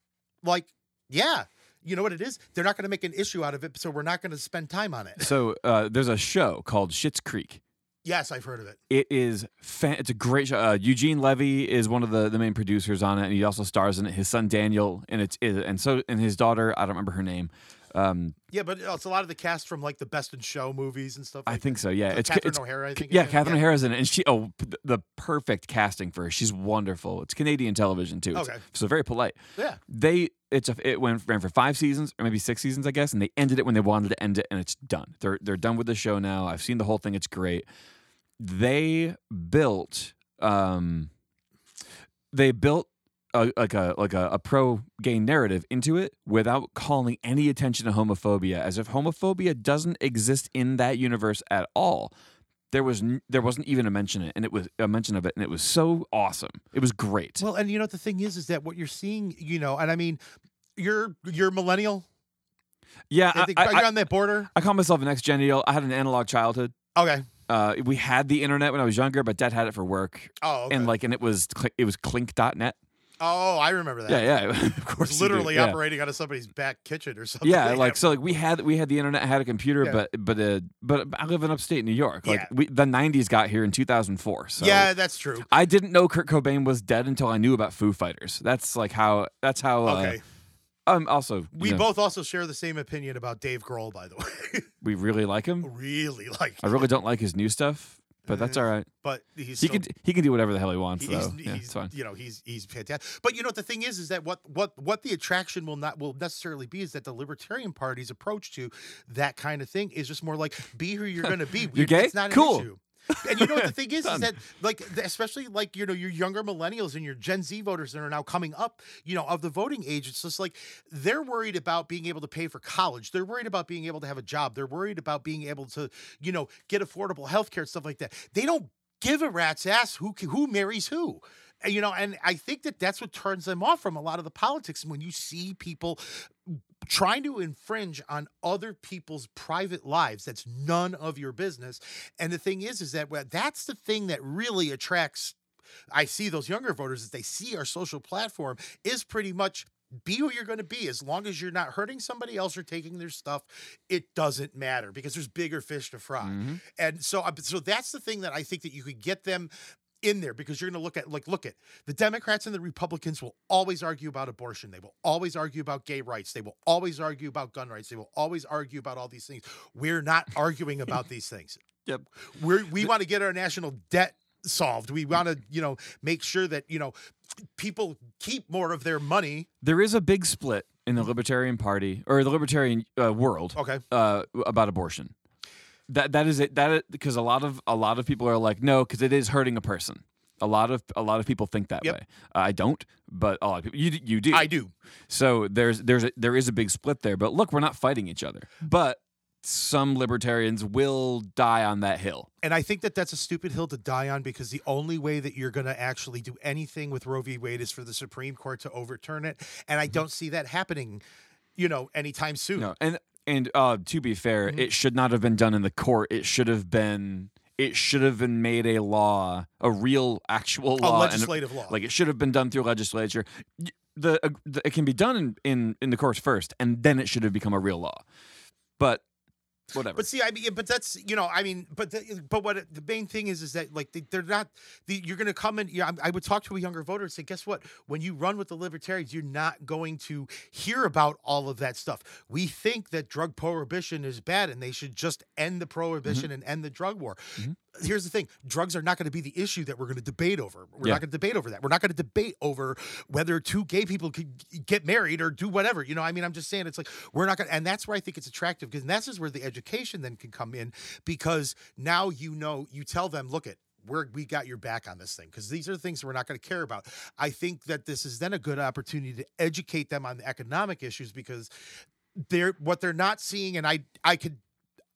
like, yeah, you know what it is. They're not going to make an issue out of it, so we're not going to spend time on it.
so uh, there's a show called Schitt's Creek.
Yes, I've heard of it.
It is fan- it's a great show. Uh, Eugene Levy is one of the, the main producers on it, and he also stars in it. His son Daniel, and it's and so and his daughter. I don't remember her name. Um,
Yeah, but it's a lot of the cast from like the Best in Show movies and stuff.
I
like
think so. Yeah,
that.
it's
Catherine
it's
O'Hara. I think.
yeah,
is in it.
O'Hara's in it, and she oh the perfect casting for her. She's wonderful. It's Canadian television too. It's-
Okay.
so very polite.
Yeah.
They it's a, it went ran for five seasons or maybe six seasons, I guess, and they ended it when they wanted to end it, and it's done. They're they're done with the show now. I've seen the whole thing. It's great. They built um they built a, like a like a, a pro gay narrative into it without calling any attention to homophobia, as if homophobia doesn't exist in that universe at all. there was n- there wasn't even a mention of it, and it was a mention of it, and it was so awesome. It was great.
Well, and you know the thing is, is that what you're seeing, you know, and I mean, you're you're millennial.
yeah,
I think,
I,
are you
I,
on that border?
I call myself an ex gen deal. I had an analog childhood.
Okay.
Uh, we had the internet when I was younger, but Dad had it for work,
Oh, okay.
and like, and it was it was Clink.net.
oh, I remember that.
Yeah, yeah, of course.
was
you do,
literally
yeah.
operating out of somebody's back kitchen or something.
Yeah, like so, like we had we had the internet, I had a computer,
Yeah.
but but uh, but I live in upstate New York. Like
Yeah.
we, the '90s got here in 2004. So
yeah, that's true.
I didn't know Kurt Cobain was dead until I knew about Foo Fighters. That's like how. That's how. Uh,
Okay.
Um. Also,
We
know,
both also share the same opinion about Dave Grohl, by the way.
we really like him.
really like,
I really don't like his new stuff, but that's all right.
but he's
He
still,
can he can do whatever the hell he wants,
he's,
though.
he's,
yeah, it's fine.
you know he's he's fantastic. But you know what the thing is is that what what what the attraction will not will necessarily be is that the Libertarian Party's approach to that kind of thing is just more like be who you're going to be.
You're gay?
It's not an
Cool.
issue. And you know what the thing is, is that like especially like you know your younger millennials and your Gen Z voters that are now coming up, you know, of the voting age. It's just like they're worried about being able to pay for college. They're worried about being able to have a job. They're worried about being able to, you know, get affordable health care stuff like that. They don't give a rat's ass who who marries who. You know, and I think that that's what turns them off from a lot of the politics. and When you see people trying to infringe on other people's private lives that's none of your business. And the thing is is that well, that's the thing that really attracts i see those younger voters is they see our social platform is pretty much be who you're going to be. As long as you're not hurting somebody else or taking their stuff it doesn't matter because there's bigger fish to fry.
Mhm.
and so uh, so that's the thing that i think that you could get them in there because you're going to look at like look at the democrats and the republicans will always argue about abortion. They will always argue about gay rights. They will always argue about gun rights. They will always argue about all these things. We're not arguing about these things.
Yep.
we're, we want to get our national debt solved. We want to you know make sure that you know people keep more of their money.
There is a big split in the Libertarian Party or the Libertarian uh, world
okay.
uh, about abortion. That that is it. that because a lot of a lot of people are like, no, because it is hurting a person. A lot of a lot of people think that
Yep.
way. I don't, but a lot of people you you do.
i do
So there's there's a, there is a big split there. But look, we're not fighting each other. But some libertarians will die on that hill.
And I think that that's a stupid hill to die on because the only way that you're going to actually do anything with Roe v. Wade is for the Supreme Court to overturn it. And I mm-hmm. don't see that happening, you know, anytime soon.
No, and and uh, to be fair,
Mhm.
it should not have been done in the court. It should have been. It should have been made a law, a real, actual
A
law, and
legislative law.
like it should have been done through legislature. The, uh, the it can be done in, in in the courts first, and then it should have become a real law. But whatever.
But see, I mean, but that's you know, I mean, but the, but what the main thing is is that like they, they're not. The, you're going to come in. Yeah, I, I would talk to a younger voter and say, guess what? When you run with the libertarians, you're not going to hear about all of that stuff. We think that drug prohibition is bad, and they should just end the prohibition and end the drug war.
Mhm.
Here's the thing: drugs are not going to be the issue that we're going to debate over. We're
Yeah.
not going to debate over that. We're not going to debate over whether two gay people could get married or do whatever. You know, I mean, I'm just saying it's like we're not going, to and that's where I think it's attractive because this is where the education then can come in because now you know you tell them, look at. We're, we got your back on this thing because these are things we're not going to care about. I think that this is then a good opportunity to educate them on the economic issues because they're what they're not seeing, and I I could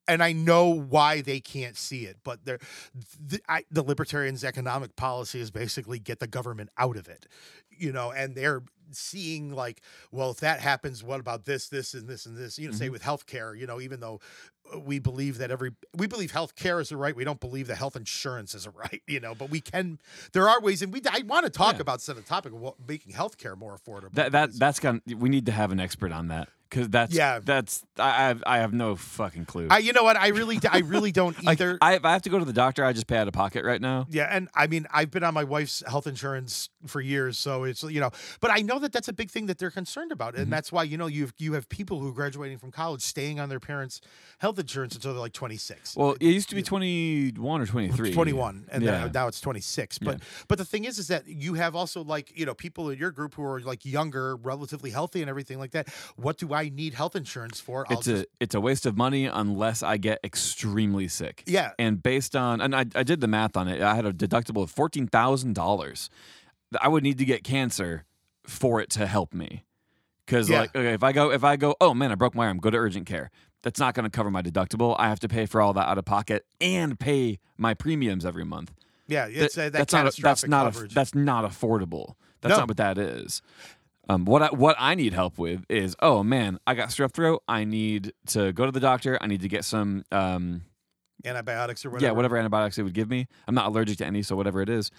and I know why they can't see it, but they're, the, I, the libertarians' economic policy is basically get the government out of it, you know, and they're seeing like, well, if that happens, what about this, this, and this, and this? You know, say
Mhm.
with healthcare, you know, even though uh, we believe that every we believe healthcare is a right, we don't believe that health insurance is a right, you know, but we can. There are ways, and we I want to talk
Yeah.
about set a topic of what, making healthcare more affordable.
that that that's gonna. We need to have an expert on that because that's
Yeah.
That's I I have, I have no fucking clue.
I, you know what? I really, I really don't either.
I, if I have to go to the doctor, I just pay out of pocket right now.
Yeah, and I mean, I've been on my wife's health insurance for years, so it's you know, but I know that that's a big thing that they're concerned about, and
Mhm.
that's why you know you have you have people who are graduating from college staying on their parents' health insurance until they're like twenty six.
Well, it used to be twenty one or twenty three.
21 and
Yeah.
now it's 26 but but the thing is is that you have also like you know people in your group who are like younger relatively healthy and everything like that what do i need health insurance for I'll
It's a it's a waste of money unless I get extremely sick.
yeah
And based on and I, I did the math on it. I had a deductible of fourteen thousand dollars. I would need to get cancer for it to help me. Because
Yeah.
like okay, if I go if I go oh man I broke my arm go to urgent care that's not going to cover my deductible. I have to pay for all that out of pocket and pay my premiums every month.
Yeah, it's uh, that
that's not
catastrophic
that's not
coverage.
that's not affordable. That's
No.
not what that is. Um, what I, what I need help with is oh man, I got strep throat. I need to go to the doctor. I need to get some um,
antibiotics or whatever.
yeah whatever antibiotics they would give me. I'm not allergic to any, so whatever it is,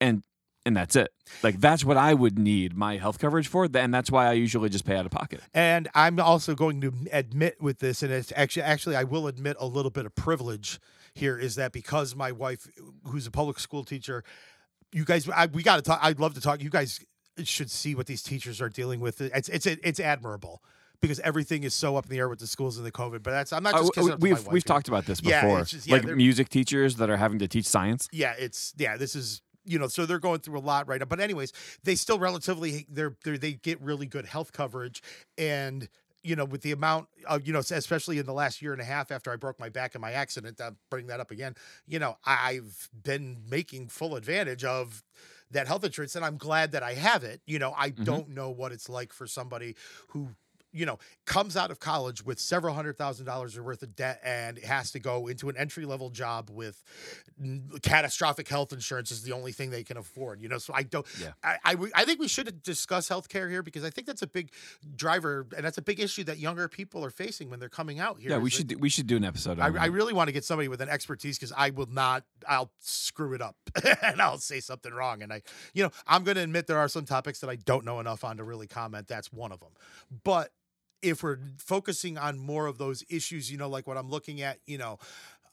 and and that's it. Like that's what I would need my health coverage for, and that's why I usually just pay out of pocket.
And I'm also going to admit with this, and it's actually actually I will admit a little bit of privilege here is that because my wife, who's a public school teacher, you guys, I, we got to talk. I'd love to talk. You guys should see what these teachers are dealing with. It's it's it's admirable because everything is so up in the air with the schools and the COVID. But that's I'm not
Uh,
just kissing up to my
we've we've
here.
talked about this before,
it's just- yeah,
like music teachers that are having to teach science.
yeah, it's yeah, this is you know, so they're going through a lot right now. But anyways, they still relatively they're, they're they get really good health coverage and you know, with the amount of, you know, especially in the last year and a half after I broke my back in my accident, uh, bring that up again, you know, I've been making full advantage of that health insurance and I'm glad that I have it. You know, I mm-hmm. don't know what it's like for somebody who you know, comes out of college with several hundred thousand dollars worth of debt and has to go into an entry level job with n- catastrophic health insurance is the only thing they can afford. You know, so I don't.
Yeah.
I I, I think we should discuss healthcare here because I think that's a big driver and that's a big issue that younger people are facing when they're coming out here.
Yeah, we should do, we should do an episode.
I,
On
I really want to get somebody with an expertise because I will not. I'll screw it up and I'll say something wrong. And I, you know, I'm going to admit there are some topics that I don't know enough on to really comment. That's one of them. But if we're focusing on more of those issues, you know, like what I'm looking at, you know,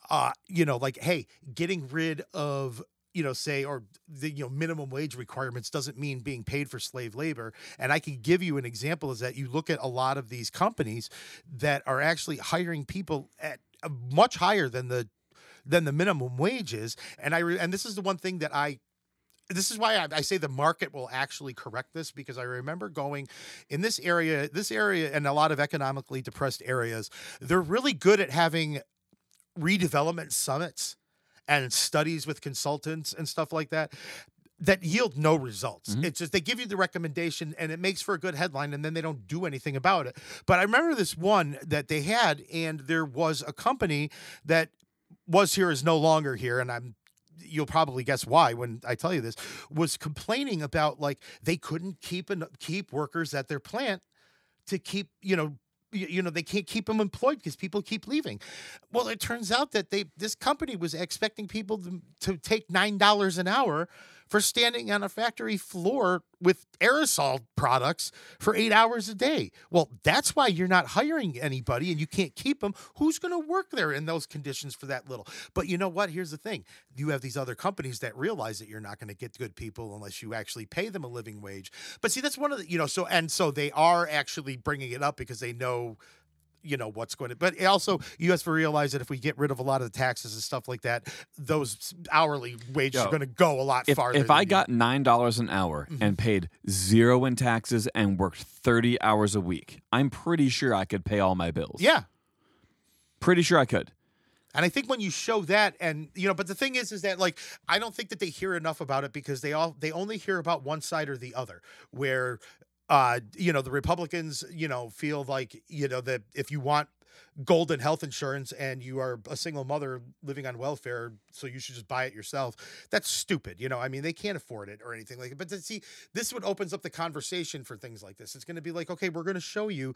uh, you know, like hey, getting rid of you know say or the you know minimum wage requirements doesn't mean being paid for slave labor. And i can give you an example is that you look at a lot of these companies that are actually hiring people at much higher than the than the minimum wages. And i re- and this is the one thing that i this is why I, I say the market will actually correct this because I remember going in this area, this area, and a lot of economically depressed areas. They're really good at having redevelopment summits and studies with consultants and stuff like that that yield no results.
Mhm.
It's just they give you the recommendation and it makes for a good headline and then they don't do anything about it. But I remember this one that they had and there was a company that was here is no longer here and I'm you'll probably guess why when I tell you this was complaining about like they couldn't keep and keep workers at their plant to keep you know you know they can't keep them employed because people keep leaving. Well it turns out that they this company was expecting people to, to take nine dollars an hour for standing on a factory floor with aerosol products for eight hours a day. Well that's why you're not hiring anybody and you can't keep them who's going to work there in those conditions for that little? But you know what? Here's the thing. You have these other companies that realize that you're not going to get good people unless you actually pay them a living wage. But see that's one of the you know so and so they are actually bringing it up because they know you know what's going to but also you have to realize that if we get rid of a lot of the taxes and stuff like that those hourly wages
Yo,
are going to go a lot
if,
farther
if I
you-
got nine dollars an hour
Mm-hmm.
and paid zero in taxes and worked thirty hours a week, I'm pretty sure I could pay all my bills.
yeah
pretty sure I could.
And I think when you show that, and you know, but the thing is, is that like I don't think that they hear enough about it because they all they only hear about one side or the other. Where, uh, you know, the Republicans, you know, feel like you know that if you want golden health insurance and you are a single mother living on welfare, so you should just buy it yourself. That's stupid. You know, I mean, they can't afford it or anything like it. But to see, this would opens up the conversation for things like this. It's going to be like, okay, we're going to show you,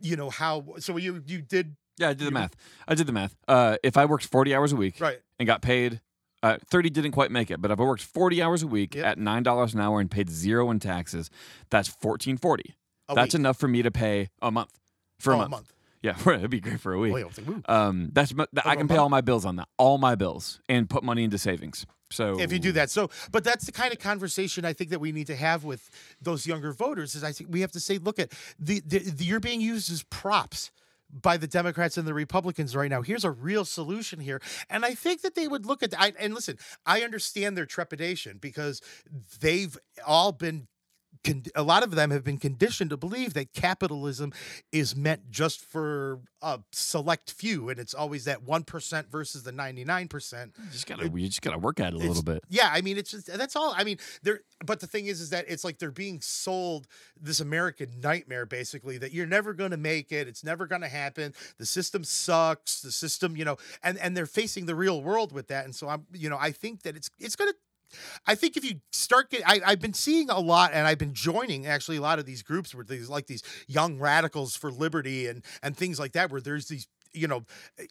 you know, how. So you you did
Yeah, I did the math. I did the math. Uh, if I worked 40 hours a week
right.
and got paid, uh, 30 didn't quite make it, but if I worked 40 hours a week
Yep.
at $9 an hour and paid zero in taxes, that's 1440.
a
That's
week.
enough for me to pay a month. For
Oh,
a month. Yeah, it'd be great for a week.
Oh, yeah, like,
Um, that's mu- th- I can pay all my bills on that, all my bills, and put money into savings. So
if you do that. So, but that's the kind of conversation I think that we need to have with those younger voters. Is I think we have to say, look at the, the, the you're being used as props by the Democrats and the Republicans right now. Here's a real solution here, and I think that they would look at. I, and listen, I understand their trepidation because they've all been con- a lot of them have been conditioned to believe that capitalism is meant just for a select few, and it's always that one percent versus the ninety nine percent.
You just gotta you just gotta work at it a little bit.
Yeah, I mean, it's just that's all. I mean, they're but the thing is, is that it's like they're being sold this American nightmare, basically, that you're never going to make it. It's never going to happen. The system sucks. The system, you know, and and they're facing the real world with that. And so I'm, you know, I think that it's it's going to. I think if you start getting, I've been seeing a lot, and I've been joining actually a lot of these groups where these like these young radicals for liberty and and things like that, where there's these, you know,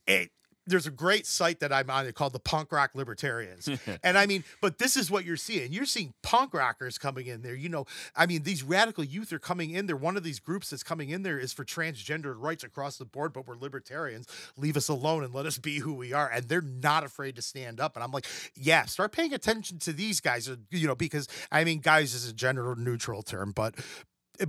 it, there's a great site that I'm on called the Punk Rock Libertarians. and I mean, but this is what you're seeing. You're seeing punk rockers coming in there. You know, I mean, these radical youth are coming in there. One of these groups that's coming in there is for transgender rights across the board, but we're libertarians. Leave us alone and let us be who we are. And they're not afraid to stand up. And I'm like, yeah, start paying attention to these guys, uh, you know, because I mean, guys is a gender neutral term, but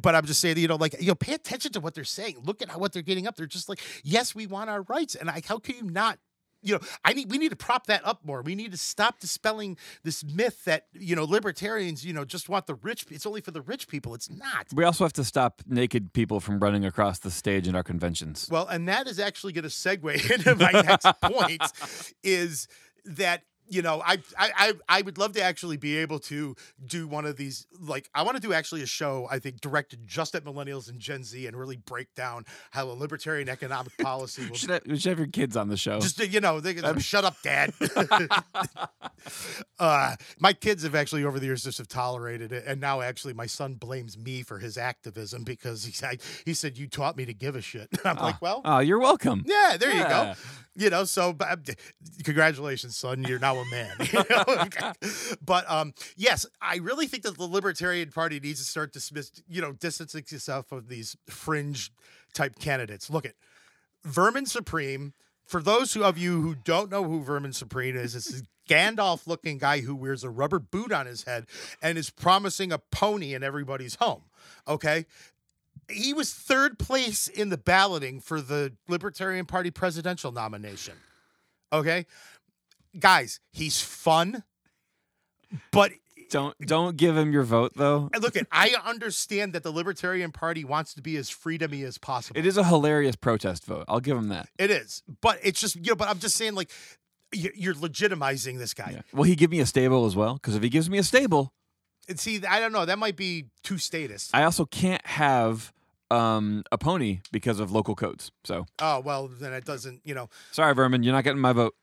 but I'm just saying, you know, like, you know, pay attention to what they're saying. Look at how what they're getting up. They're just like, yes, we want our rights. And I, how can you not? You know, I need we need to prop that up more. We need to stop dispelling this myth that you know libertarians, you know, just want the rich. It's only for the rich people. It's not.
We also have to stop naked people from running across the stage in our conventions.
Well, and that is actually going to segue into my next point is that you know I, I I I would love to actually be able to do one of these like I want to do actually a show I think directed just at millennials and Gen Z and really break down how a libertarian economic policy will
should, have, should have your kids on the show.
just you know they can shut up dad uh my kids have actually over the years just have tolerated it and now actually my son blames me for his activism because he said he said you taught me to give a shit i'm like well
oh, you're welcome.
yeah, there you go. You know, so but, uh, congratulations, son. You're now a man. But um, yes, I really think that the Libertarian Party needs to start dismiss, you know, distancing itself from these fringe type candidates. Look at Vermin Supreme. For those of you who don't know who Vermin Supreme is, this is Gandalf looking guy who wears a rubber boot on his head and is promising a pony in everybody's home. Okay he was third place in the balloting for the Libertarian Party presidential nomination. Okay? Guys, he's fun, but
Don't don't give him your vote though.
look at I understand that the Libertarian Party wants to be as freedomy as possible.
It is a hilarious protest vote. I'll give him that.
It is. But it's just you know, but I'm just saying like you're legitimizing this guy.
Yeah. Will he give me a stable as well? Because if he gives me a stable,
And see, I don't know, that might be too statist.
I also can't have um, a pony because of local codes. So
oh, well, then it doesn't, you know,
sorry, Vermin, you're not getting my vote.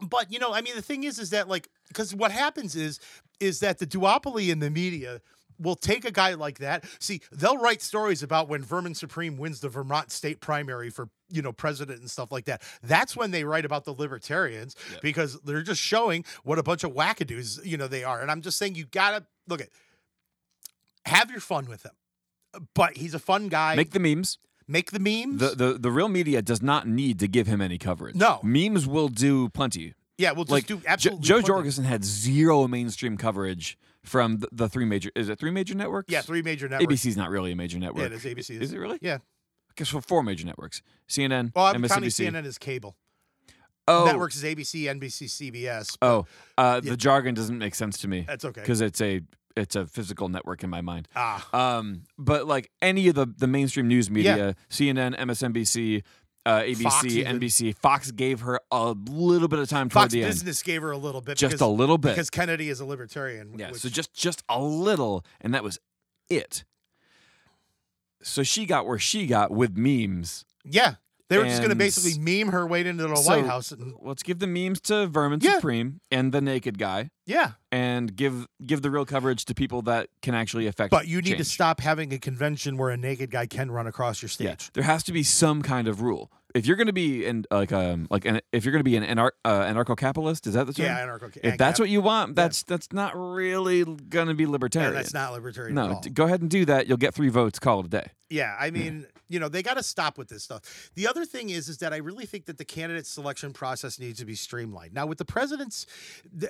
But you know i mean the thing is is that like because what happens is is that the duopoly in the media will take a guy like that. See they'll write stories about when vermin supreme wins the vermont state primary for you know president and stuff like that. That's when they write about the libertarians
Yep.
because they're just showing what a bunch of wackadoos you know they are. And i'm just saying you gotta look at have your fun with him. But he's a fun guy.
Make the memes.
Make the memes
The, the the real media does not need to give him any coverage.
No.
memes will do plenty.
yeah we'll just
like
do
Jo-
absolutely
Jo
plenty.
Jorgensen had zero mainstream coverage from the, the three major. Is it three major networks?
yeah three major networks
ABC's not really a major network.
yeah it is abc
Is it really?
yeah
I guess for four major networks: CNN,
Well, I'm
MSNBC.
counting CNN as cable.
oh,
Networks is ABC, NBC, CBS. but
oh, uh,
Yeah.
the jargon doesn't make sense to me
that's okay.
because it's a it's a physical network in my mind.
Ah,
Um, but like any of the the mainstream news media, CNN, MSNBC, uh, ABC,
Fox.
NBC, Fox gave her a little bit of time
Fox
the end,
Business gave her a little bit,
just
because,
a little bit.
because Kennedy is a libertarian.
Yeah,
which-
so just just a little, and that was it. So she got where she got with memes.
yeah, they were just going to basically meme her way into the
So,
White House. And,
Let's give the memes to Vermin
Yeah.
Supreme and the Naked Guy,
yeah,
and give give the real coverage to people that can actually affect.
but you need to stop having a convention where a naked guy can run across your
Yeah,
stage.
there has to be some kind of rule. If you're going to be in like um like an, if you're going to be an anar- uh, anarcho-capitalist, is that the term?
Yeah, anarcho.
If that's what you want, that's that's not really going to be libertarian.
that's not libertarian. at
no, d- go ahead and do that. You'll get three votes. Call it a day.
Yeah, I mean, you know, they got to stop with this stuff. The other thing is, is that I really think that the candidate selection process needs to be streamlined. Now, with the president's,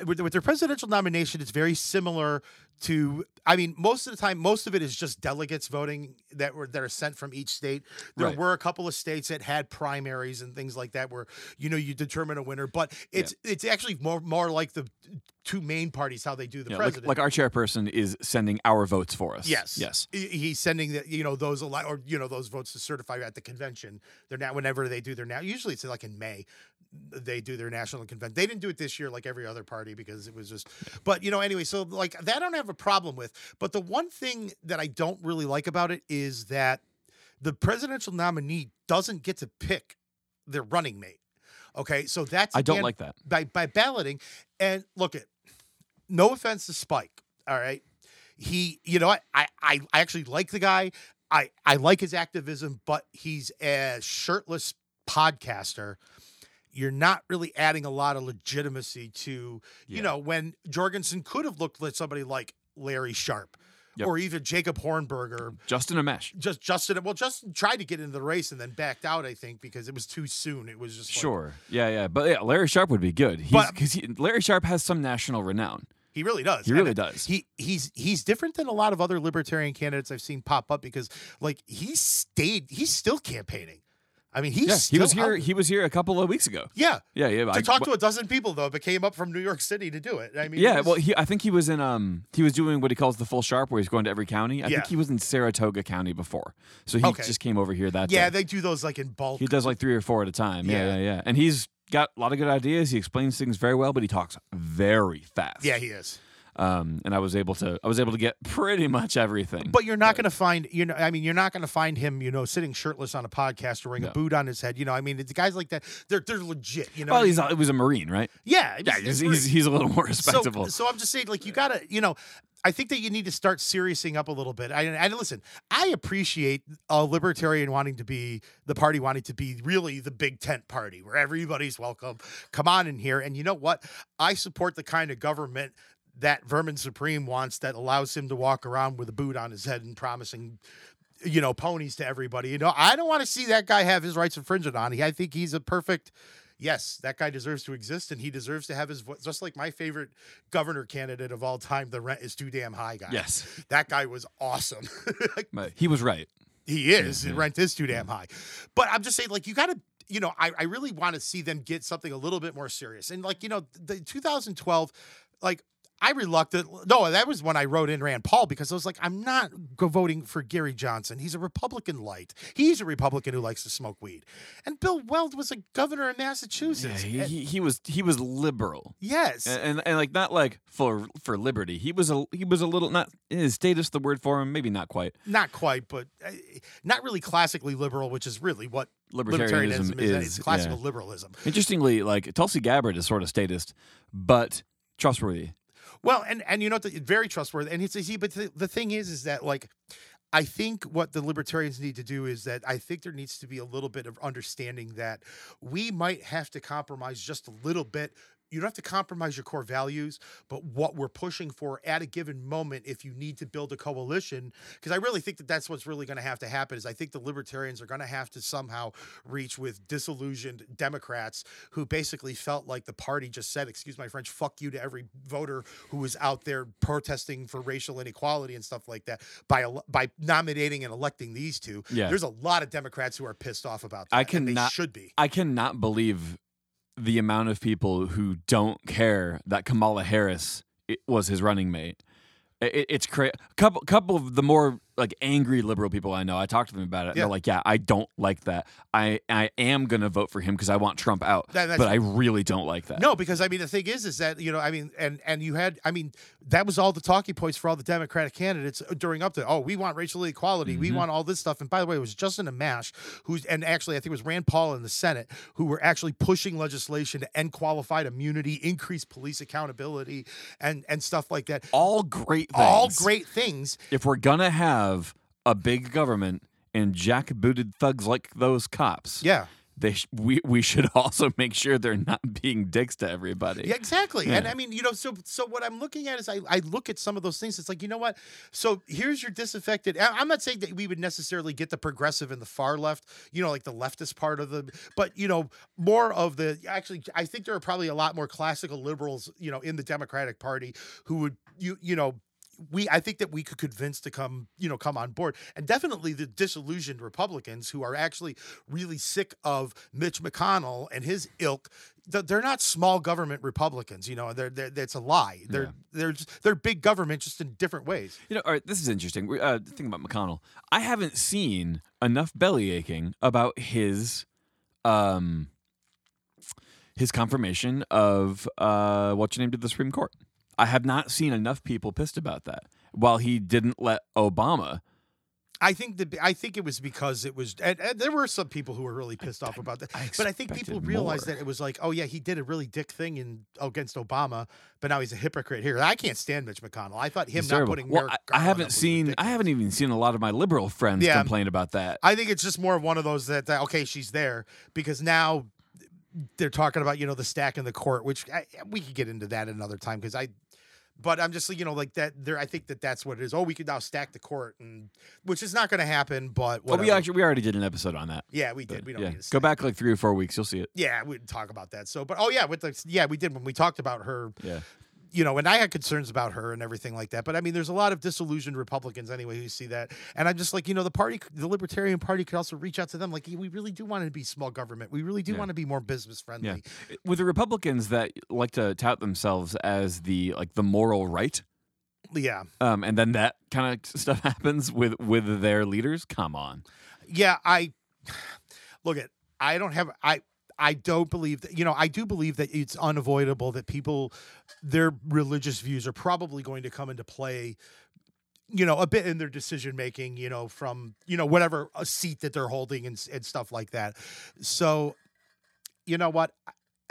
with, their presidential nomination, it's very similar to. I mean, most of the time, most of it is just delegates voting that were that are sent from each state. There
Right.
were a couple of states that had primaries and things like that, where you know you determine a winner. But it's it's actually more more like the two main parties how they do the
Yeah, like,
president.
like our chairperson is sending our votes for us.
Yes.
Yes.
He's sending the you know those ele- or you know those votes to certify at the convention. They're now whenever they do their now usually it's like in May they do their national convention. They didn't do it this year like every other party because it was just but you know anyway so like that I don't have a problem with. But the one thing that I don't really like about it is that the presidential nominee doesn't get to pick their running mate. Okay? So that's
I don't like that.
by by balloting. And look at no offense to Spike. All right. He, you know, I I, I actually like the guy. I, I like his activism, but he's a shirtless podcaster. You're not really adding a lot of legitimacy to,
Yeah.
you know, when Jorgensen could have looked like somebody like Larry Sharpe
Yep.
or even Jacob Hornberger.
Justin Amash.
Just Justin, well, Justin tried to get into the race and then backed out, I think, because it was too soon. It was just like-
Sure. Yeah, yeah. But yeah, Larry Sharpe would be good. Because Larry Sharpe has some national renown.
He really does.
He
And
really does.
He he's he's different than a lot of other libertarian candidates I've seen pop up because like he stayed he's still campaigning. I mean he's
yeah, he was here.
out-
He was here a couple of weeks ago.
yeah.
Yeah, yeah.
To
I-
talk to a dozen people though, but came up from New York City to do it. I mean,
yeah,
was-
well, he, I think he was in um he was doing what he calls the full Sharpe, where he's going to every county. I
Yeah.
think he was in Saratoga County before, so he
Okay.
just came over here that
yeah,
day.
they do those like in bulk.
He does like three or four at a time. Yeah,
Yeah.
yeah, yeah. And he's got a lot of good ideas. He explains things very well, but he talks very fast.
yeah, he is.
Um, and I was able to I was able to get pretty much everything.
But you're not going to find, you know, I mean, you're not going to find him, you know, sitting shirtless on a podcast or wearing
No.
a boot on his head. You know, I mean, it's guys like that. They're they're legit. You know,
well, he's he was a marine, right?
yeah,
Yeah, he's, he's, he's a little more
so,
respectable.
so I'm just saying, like, you gotta, you know, I think that you need to start seriousing up a little bit. I, and listen, I appreciate a libertarian wanting to be the party wanting to be really the big tent party where everybody's welcome. Come on in here, and you know what? I support the kind of government that Vermin Supreme wants that allows him to walk around with a boot on his head and promising. You know, ponies to everybody. You know, I don't want to see that guy have his rights infringed on. He, I think he's a perfect yes, that guy deserves to exist and he deserves to have his voice. Just like my favorite governor candidate of all time, the rent is too damn high guy.
yes,
That guy was awesome.
He was right.
he is. The rent is too damn high. But I'm just saying, like, you got to, you know, I, I really want to see them get something a little bit more serious. And, like, you know, the 2012, like, I reluctant. No, that was when I wrote in Rand Paul because I was like, I'm not voting for Gary Johnson. He's a Republican light. He's a Republican who likes to smoke weed. And Bill Weld was a governor in
Yeah,
Massachusetts.
he,
And-
he, he was he was liberal.
yes.
and, and and like not like for for liberty. He was a he was a little not is statist the word for him? Maybe not quite.
not quite, but uh, not really classically liberal, which is really what
Libertarianism,
libertarianism is.
is,
It's classical
yeah.
liberalism.
Interestingly, like Tulsi Gabbard is sort of statist, but trustworthy.
Well, and and you know, very trustworthy. And it's easy, but the, the thing is, is that like. I think what the libertarians need to do is that I think there needs to be a little bit of understanding that we might have to compromise just a little bit. You don't have to compromise your core values, but what we're pushing for at a given moment, if you need to build a coalition, because I really think that that's what's really going to have to happen. Is I think the libertarians are going to have to somehow reach with disillusioned Democrats who basically felt like the party just said, "Excuse my French, fuck you" to every voter who was out there protesting for racial inequality and stuff like that by by nominating and electing these two.
Yeah.
There's a lot of Democrats who are pissed off about that.
I
and they
cannot-
should be.
I cannot believe the amount of people who don't care that Kamala Harris was his running mate. It, it's crazy. Couple couple of the more like angry liberal people I know. I talked to them about it.
Yeah.
They're like, "Yeah, I don't like that. I I am gonna vote for him because I want Trump out,
That-
but I really don't like that."
No, because I mean the thing is, is that you know, I mean, and and you had, I mean, that was all the talking points for all the Democratic candidates during up to, oh, we want racial equality, we
Mhm.
want all this stuff. And by the way, it was Justin Amash who's, and actually, I think it was Rand Paul in the Senate who were actually pushing legislation to end qualified immunity, increase police accountability, and and stuff like that.
all great things.
All great things.
If we're gonna have a big government and jackbooted thugs like those cops,
Yeah.
they sh- we we should also make sure they're not being dicks to everybody.
Yeah, exactly. And I mean, you know, so so what I'm looking at is I, I look at some of those things. It's like, you know what? So here's your disaffected. I'm not saying that we would necessarily get the progressive and the far left, you know, like the leftist part of the, but you know, more of the actually I think there are probably a lot more classical liberals, you know, in the Democratic Party who would you you know we I think that we could convince to come, you know, come on board. And definitely the disillusioned Republicans who are actually really sick of Mitch McConnell and his ilk. They're not small government Republicans, you know. They're, they're it's a lie. They're
Yeah.
they're just, they're big government just in different ways.
You know, all right, this is interesting. We- Uh, about McConnell, I haven't seen enough belly aching about his, um, his confirmation of uh, what's your name to the Supreme Court. I have not seen enough people pissed about that. While he didn't let Obama,
I think that I think it was because it was, and, and there were some people who were really pissed off about that.
I
But I think people realized
more.
that it was like, oh yeah, he did a really dick thing in against Obama, but now he's a hypocrite here. I can't stand Mitch McConnell. I thought him
It's
not
terrible.
putting
well,
Merrick
I, I haven't seen. I haven't even seen a lot of my liberal friends
Yeah.
complain about that.
I think it's just more of one of those that, that okay, she's there because now they're talking about you know the stack in the court, which I, we could get into that another time because I. But I'm just you know like that. There, I think that that's what it is. Oh, we could now stack the court, and which is not going to happen. But
Well, we actually we already did an episode on that.
yeah, we did. We don't
yeah.
need to
Go back like three or four weeks, you'll see it.
Yeah, we talk about that. So, but oh yeah, with the yeah we did when we talked about her
Yeah.
You know, and I had concerns about her and everything like that. But I mean, there's a lot of disillusioned Republicans anyway who see that, and I'm just like, you know, the party, the Libertarian Party, could also reach out to them. Like, we really do want to be small government. We really do
Yeah.
want to be more business friendly.
With the Republicans that like to tout themselves as the like the moral right,
Yeah,
um, and then that kind of stuff happens with with their leaders. Come on,
yeah. I look at. I don't have. I. I don't believe that. You know, I do believe that it's unavoidable that people, their religious views are probably going to come into play. You know, a bit in their decision making. You know, from you know whatever a seat that they're holding and and stuff like that. So, you know what?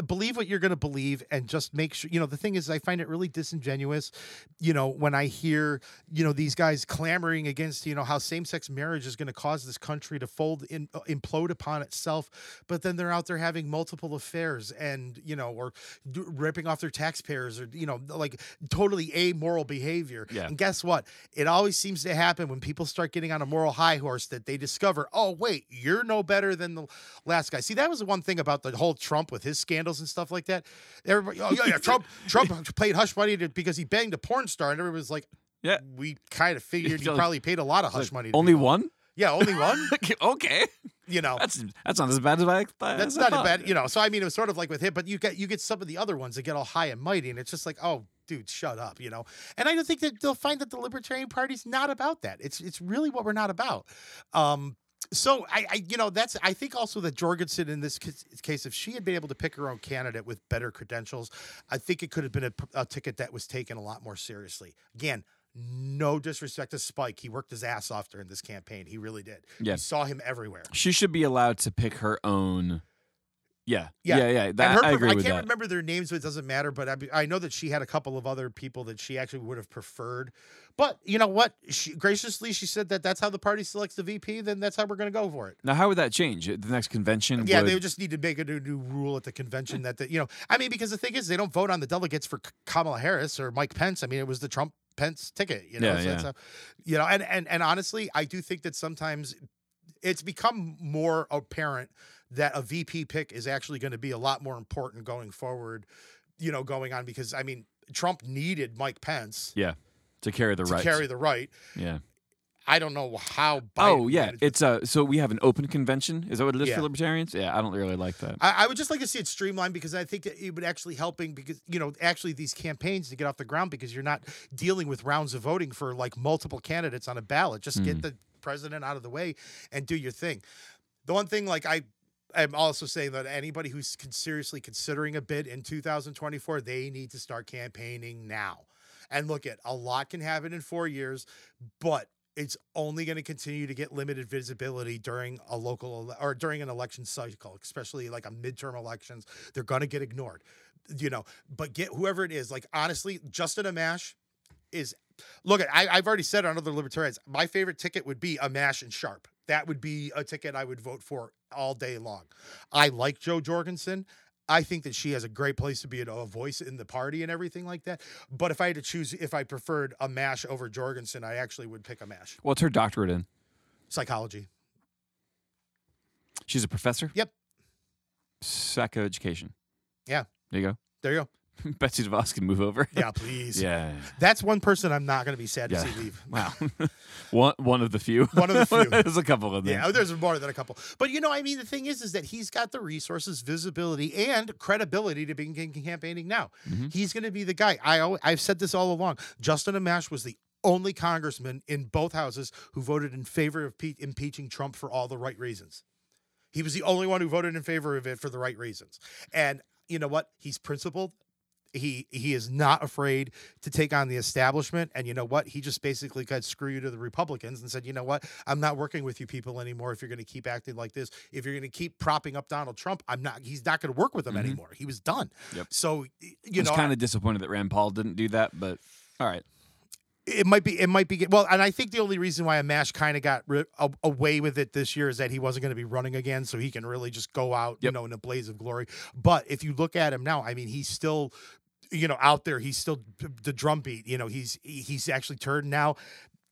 Believe what you're going to believe and just make sure. You know, the thing is, I find it really disingenuous. You know, when I hear you know these guys clamoring against you know how same-sex marriage is going to cause this country to fold in uh, implode upon itself but then they're out there having multiple affairs and you know or ripping off their taxpayers or you know like totally amoral behavior
Yeah.
and guess what it always seems to happen when people start getting on a moral high horse that they discover oh wait you're no better than the last guy see that was the one thing about the whole trump with his scandals and stuff like that everybody oh yeah yeah trump trump paid hush money to, because he banged a porn star and everybody was like
Yeah.
we kind of figured he probably paid a lot of hush
Like,
money. To
only one.
Yeah, only one.
okay,
You know,
that's that's not as bad as I. As
that's not a
thought.
bad. You know, so I mean, it was sort of like with him, but you get you get some of the other ones that get all high and mighty, and it's just like, oh, dude, shut up. You know, and I don't think that they'll find that the Libertarian Party's not about that. It's it's really what we're not about. Um, so I, I, you know, that's I think also that Jorgensen in this case, if she had been able to pick her own candidate with better credentials, I think it could have been a ticket that was taken a lot more seriously. Again. No disrespect to Spike. He worked his ass off during this campaign. He really did.
Yeah.
You saw him everywhere.
She should be allowed to pick her own. Yeah,
Yeah.
yeah, yeah. That,
her,
I agree
I
with
can't
that.
remember their names, but it doesn't matter. But I, I know that she had a couple of other people that she actually would have preferred. But you know what? She graciously she said that that's how the party selects the VP. Then that's how we're going to go for it.
Now, how would that change? The next convention?
Yeah,
would,
they would just need to make a new, new rule at the convention that the, you know. I mean, because the thing is, they don't vote on the delegates for Kamala Harris or Mike Pence. I mean, it was the Trump Pence ticket. You know,
Yeah,
so
yeah.
how- you know, and and and honestly, I do think that sometimes it's become more apparent that a VP pick is actually going to be a lot more important going forward. You know, going on because I mean, Trump needed Mike Pence
yeah, to carry the right.
to
right.
carry the right.
yeah.
I don't know how. Biden
Oh yeah, it's uh. So we have an open convention. Is that what it is
Yeah.
for libertarians? Yeah, I don't really like that.
I, I would just like to see it streamlined because I think it would actually helping because you know actually these campaigns to get off the ground because you're not dealing with rounds of voting for like multiple candidates on a ballot. Just get
Mm.
the president out of the way and do your thing. The one thing like I. I'm also saying that anybody who's con- seriously considering a bid in 2024, they need to start campaigning now. And look at a lot can happen in four years, but it's only going to continue to get limited visibility during a local or during an election cycle, especially like a midterm elections. They're going to get ignored, you know. But get whoever it is. Like honestly, Justin Amash is. Look, I, I've already said on other libertarians, my favorite ticket would be Amash and Sharpe. That would be a ticket I would vote for all day long. I like Jo Jorgensen. I think that she has a great place to be a, voice in the party and everything like that. But if I had to choose, if I preferred Amash over Jorgensen, I actually would pick Amash.
What's her doctorate in?
Psychology.
She's a professor.
Yep.
Psychoeducation.
Yeah.
There you go.
There you go.
Betsy DeVos can move over.
Yeah, please.
yeah.
That's one person I'm not going to be sad to see leave.
Wow. one one of the few.
One of the few.
There's a couple of them.
Yeah, there's more than a couple. But you know, I mean, the thing is, is that he's got the resources, visibility, and credibility to begin campaigning now.
Mhm.
He's going to be the guy. I al- I've said this all along. Justin Amash was the only congressman in both houses who voted in favor of pe- impeaching Trump for all the right reasons. He was the only one who voted in favor of it for the right reasons. And you know what? He's principled. He he is not afraid to take on the establishment. And you know what? He just basically got screw you to the Republicans and said, you know what? I'm not working with you people anymore. If you're going to keep acting like this, if you're going to keep propping up Donald Trump, I'm not. He's not going to work with them
Mhm.
anymore. He was done.
Yep.
So you know,
kind of disappointed that Rand Paul didn't do that, but all right.
It might be it might be well and i think the only reason why amash kind of got ri- a- away with it this year is that he wasn't going to be running again so he can really just go out you know in a blaze of glory. But if you look at him now i mean he's still you know out there he's still the drumbeat you know he's he's actually turned now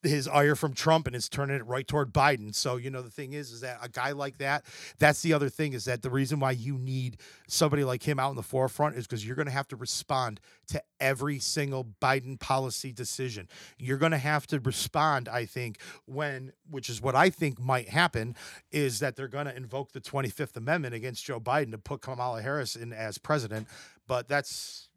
his ire from Trump and is turning it right toward Biden. So, you know, the thing is, is that a guy like that, that's the other thing is that the reason why you need somebody like him out in the forefront is because you're going to have to respond to every single Biden policy decision. You're going to have to respond, I think, when, which is what I think might happen, is that they're going to invoke the 25th Amendment against Joe Biden to put Kamala Harris in as president. But that's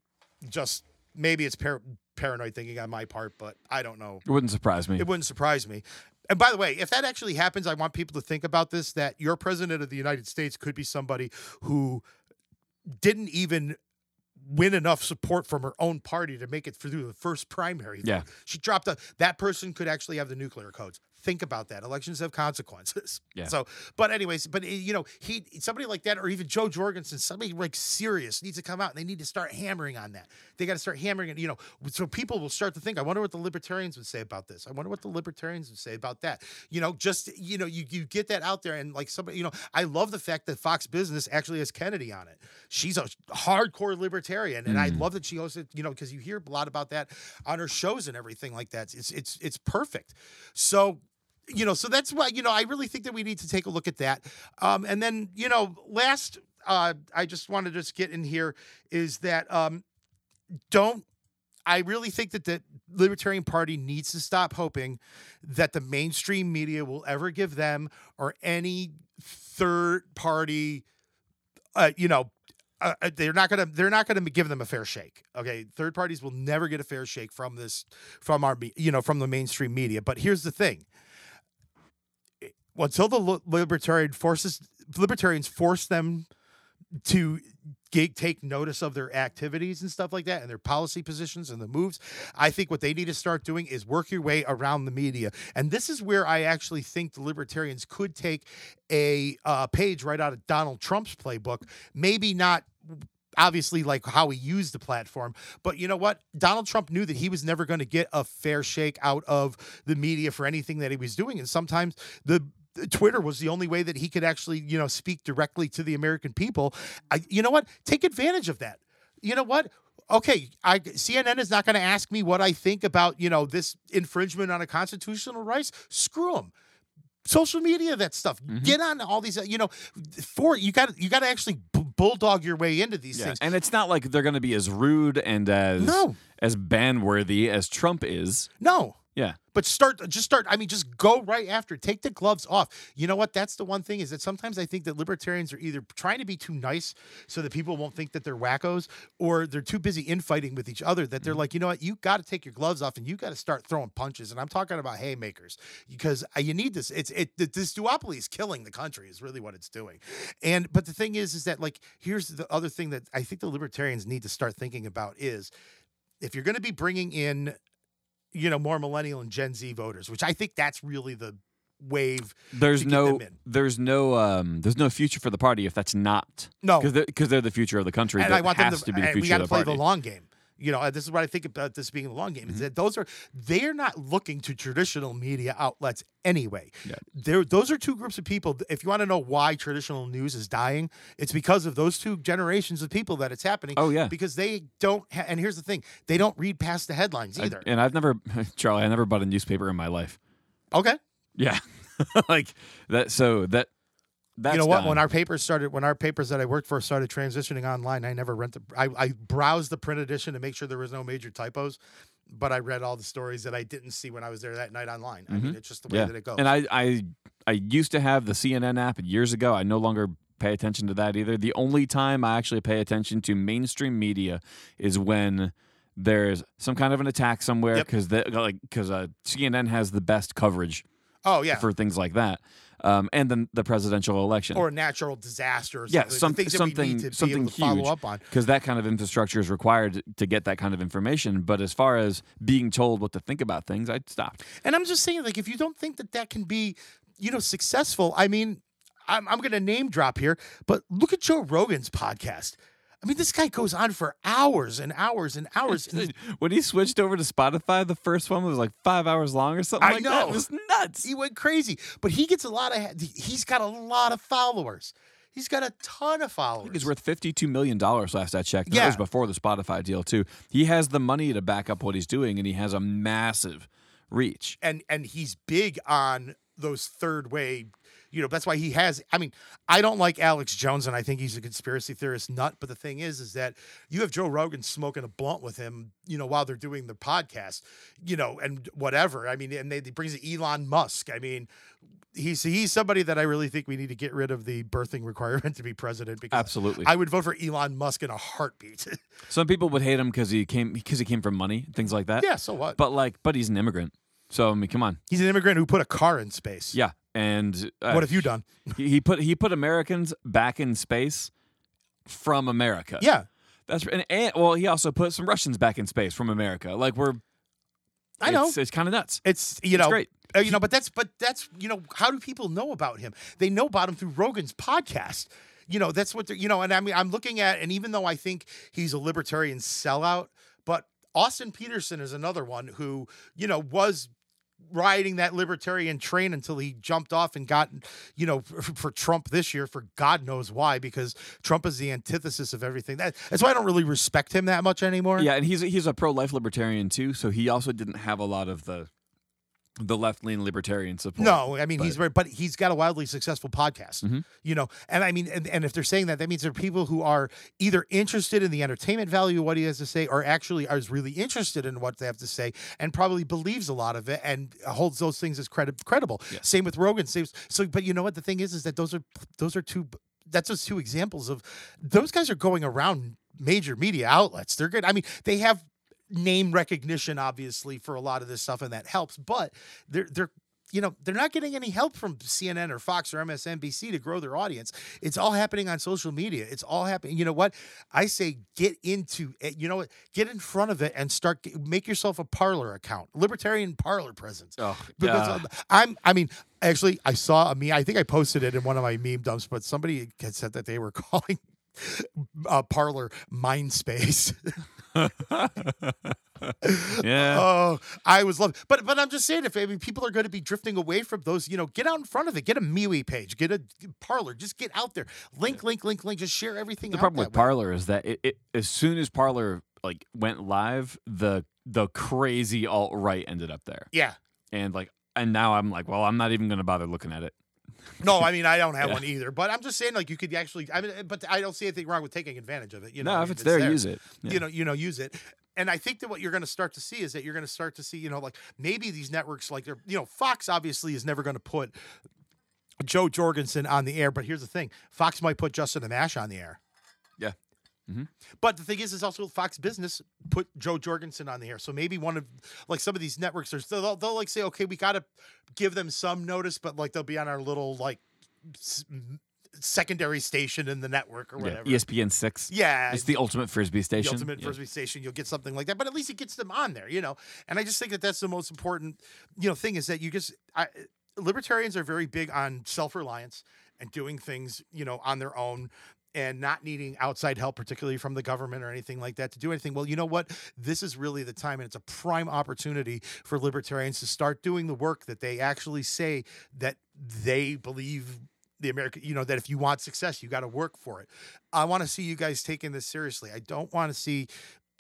just maybe it's par- paranoid thinking on my part, but I don't know.
It wouldn't surprise me.
It wouldn't surprise me. And by the way, if that actually happens, I want people to think about this that your president of the United States could be somebody who didn't even win enough support from her own party to make it through the first primary.
Yeah.
She dropped a that person could actually have the nuclear codes. Think about that. Elections have consequences.
Yeah.
So, but anyways, but eh, you know, he somebody like that, or even Jo Jorgensen, somebody like serious needs to come out and they need to start hammering on that. They got to start hammering it, you know, so people will start to think, I wonder what the libertarians would say about this. I wonder what the libertarians would say about that. You know, just you know, you you get that out there and like somebody, you know, I love the fact that Fox Business actually has Kennedy on it. She's a hardcore libertarian, and I
Mm.
love that she hosted, you know, because you hear a lot about that on her shows and everything like that. It's it's it's perfect. So you know, so that's why, you know, I really think that we need to take a look at that. Um, and then, you know, last, uh, I just want to just get in here is that um, don't, I really think that the Libertarian Party needs to stop hoping that the mainstream media will ever give them or any third party, uh, you know, uh, uh, they're not gonna they're not gonna give them a fair shake. Okay, third parties will never get a fair shake from this from our you know from the mainstream media. But here's the thing: until the libertarian forces libertarians force them to ga- take notice of their activities and stuff like that and their policy positions and the moves i think what they need to start doing is work your way around the media. And this is where i actually think the libertarians could take a uh, page right out of donald trump's playbook maybe not obviously like how he used the platform but you know what? Donald trump knew that he was never going to get a fair shake out of the media for anything that he was doing. And sometimes the Twitter was the only way that he could actually, you know, speak directly to the American people. I, you know what? Take advantage of that. You know what? Okay, I CNN is not going to ask me what I think about, you know, this infringement on a constitutional rights. Screw them. Social media, that stuff.
Mhm.
Get on all these, uh, you know, for you got you got to actually bu- bulldog your way into these
Yeah,
things.
and it's not like they're going to be as rude and as
No.
as ban worthy as Trump is.
No.
Yeah.
But start, just start. I mean, just go right after. Take the gloves off. You know what? That's the one thing is that sometimes I think that libertarians are either trying to be too nice so that people won't think that they're wackos, or they're too busy infighting with each other that they're mm-hmm. like, you know what? You got to take your gloves off and you got to start throwing punches. And I'm talking about haymakers because you need this. It's it. This duopoly is killing the country. Is really what it's doing. And but the thing is, is that like here's the other thing that I think the libertarians need to start thinking about is if you're going to be bringing in you know more millennial and gen z voters which i think that's really the wave
There's no there's no um there's no future for the party if that's not
no
because they're, they're the future of the country.
and
that
i want them to,
to, be the
and we got to play
party.
the long game you know uh, this is what i think about this being the long game
Mm-hmm.
is that those are they're not looking to traditional media outlets anyway
Yeah.
there those are two groups of people if you want to know why traditional news is dying it's because of those two generations of people that it's happening
Oh yeah.
because they don't ha- and here's the thing they don't read past the headlines
I-
either
and I've never Charlie, I never bought a newspaper in my life.
okay
Yeah. like that so that That's
you know what?
done.
When our papers started, when our papers that I worked for started transitioning online, I never rent the. I, I browsed the print edition to make sure there was no major typos, but I read all the stories that I didn't see when I was there that night online. I mean, it's just the way
yeah,
that it goes.
and I, I I used to have the CNN app years ago. I no longer pay attention to that either. The only time I actually pay attention to mainstream media is when there's some kind of an attack somewhere
Yep.
because like because uh, CNN has the best coverage
oh yeah,
for things like that, um, and then the presidential election.
or a natural disaster. Or
Yeah,
something. the
some-
things that we
something-
need to be
something
able to follow
huge.
up on.
because that kind of infrastructure is required to get that kind of information. But as far as being told what to think about things, I'd stop.
And I'm just saying, like, if you don't think that that can be, you know, successful, I mean, I'm, I'm going to name drop here, but look at Joe Rogan's podcast. I mean, this guy goes on for hours and hours and hours.
when he switched over to Spotify, the first one was like five hours long or something
I
like that.
know.
It was nuts.
he went crazy, but he gets a lot of, he's got a lot of followers. He's got a ton of
I
followers.
think it's worth fifty-two million dollars last I checked. That
Yeah.
was before the Spotify deal too. He has the money to back up what he's doing, and he has a massive reach.
and and he's big on those third way you know that's why he has i mean i don't like alex jones and i think he's a conspiracy theorist nut but the thing is is that you have joe rogan smoking a blunt with him you know while they're doing the podcast you know and whatever i mean and they, he brings elon musk i mean he's he's somebody that i really think we need to get rid of the birthing requirement to be president because
Absolutely.
i would vote for elon musk in a heartbeat
Some people would hate him because he came because he came from money, things like that.
yeah so what
But like, but he's an immigrant. So I mean, come on.
he's an immigrant who put a car in space
Yeah. And uh,
what have you done
He, put he put Americans back in space from America.
yeah
That's and, and well, he also put some Russians back in space from America. Like we're
i know
It's, it's kind of nuts.
It's you
It's
know,
great.
uh, you know, but that's but that's you know, how do people know about him? They know about him through Rogan's podcast. You know, that's what they're you know, and I mean, I'm looking at, and even though I think he's a libertarian sellout, but Austin Petersen is another one who you know was riding that libertarian train until he jumped off and got you know for, for Trump this year for God knows why because Trump is the antithesis of everything. That, that's why I don't really respect him that much anymore.
Yeah, and he's he's a pro life libertarian too. So he also didn't have a lot of the the left leaning libertarian support.
No, I mean he's very, but he's got a wildly successful podcast.
Mhm.
You know, and I mean, and, and if they're saying that, that means there are people who are either interested in the entertainment value of what he has to say, or actually are really interested in what they have to say, and probably believes a lot of it and holds those things as credi- credible.
Yeah.
Same with Rogan. Same, so, but you know what? The thing is, is that those are those are two. That's just two examples of those guys are going around major media outlets. They're good. I mean, they have name recognition obviously for a lot of this stuff and that helps but they're they're you know they're not getting any help from CNN or Fox or MSNBC to grow their audience. It's all happening on social media. It's all happening. You know what? I say get into it. You know what? Get in front of it and start make yourself a parler account, libertarian parler presence.
Oh,
Because
uh,
I'm, I mean, actually, I saw a meme. I think I posted it in one of my meme dumps, but somebody had said that they were calling uh, Parler Mindspace.
yeah.
Oh, I was loving, but but I'm just saying, if I mean, people are going to be drifting away from those, you know, get out in front of it. Get a MeWe page, get a Parler, just get out there. Link, link, link, link. Just share everything.
the problem with. Parler is that it, it as soon as Parler like went live, the the crazy alt right ended up there,
yeah.
and like and now I'm like, well, I'm not even gonna bother looking at it.
No, I mean, I don't have
Yeah.
one either, but I'm just saying, like, you could actually. I mean, but I don't see anything wrong with taking advantage of it. You know,
no, if
mean,
it's there, use it. Yeah.
you know you know use it and i think that what you're going to start to see is that you're going to start to see you know like maybe these networks like they're you know fox obviously is never going to put jo jorgensen on the air but here's the thing fox might put justin amash on the air
Yeah. Mhm.
but the thing is is also fox business put jo jorgensen on the air so maybe one of like some of these networks are they'll, they'll like say okay we got to give them some notice but like they'll be on our little like s- secondary station in the network or
Yeah,
whatever
ESPN six.
yeah
It's the ultimate frisbee station.
the ultimate
Yeah.
frisbee station you'll get something like that but at least it gets them on there you know and i just think that that's the most important you know thing is that you just I, libertarians are very big on self-reliance and doing things you know on their own and not needing outside help particularly from the government or anything like that to do anything well you know what this is really the time and it's a prime opportunity for libertarians to start doing the work that they actually say that they believe the American, you know, that if you want success, you got to work for it. I want to see you guys taking this seriously. I don't want to see,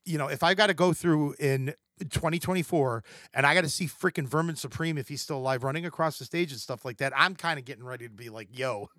you know, if I got to go through in 2024 and I got to see freaking Vermin Supreme if he's still alive running across the stage and stuff like that. I'm kind of getting ready to be like, yo,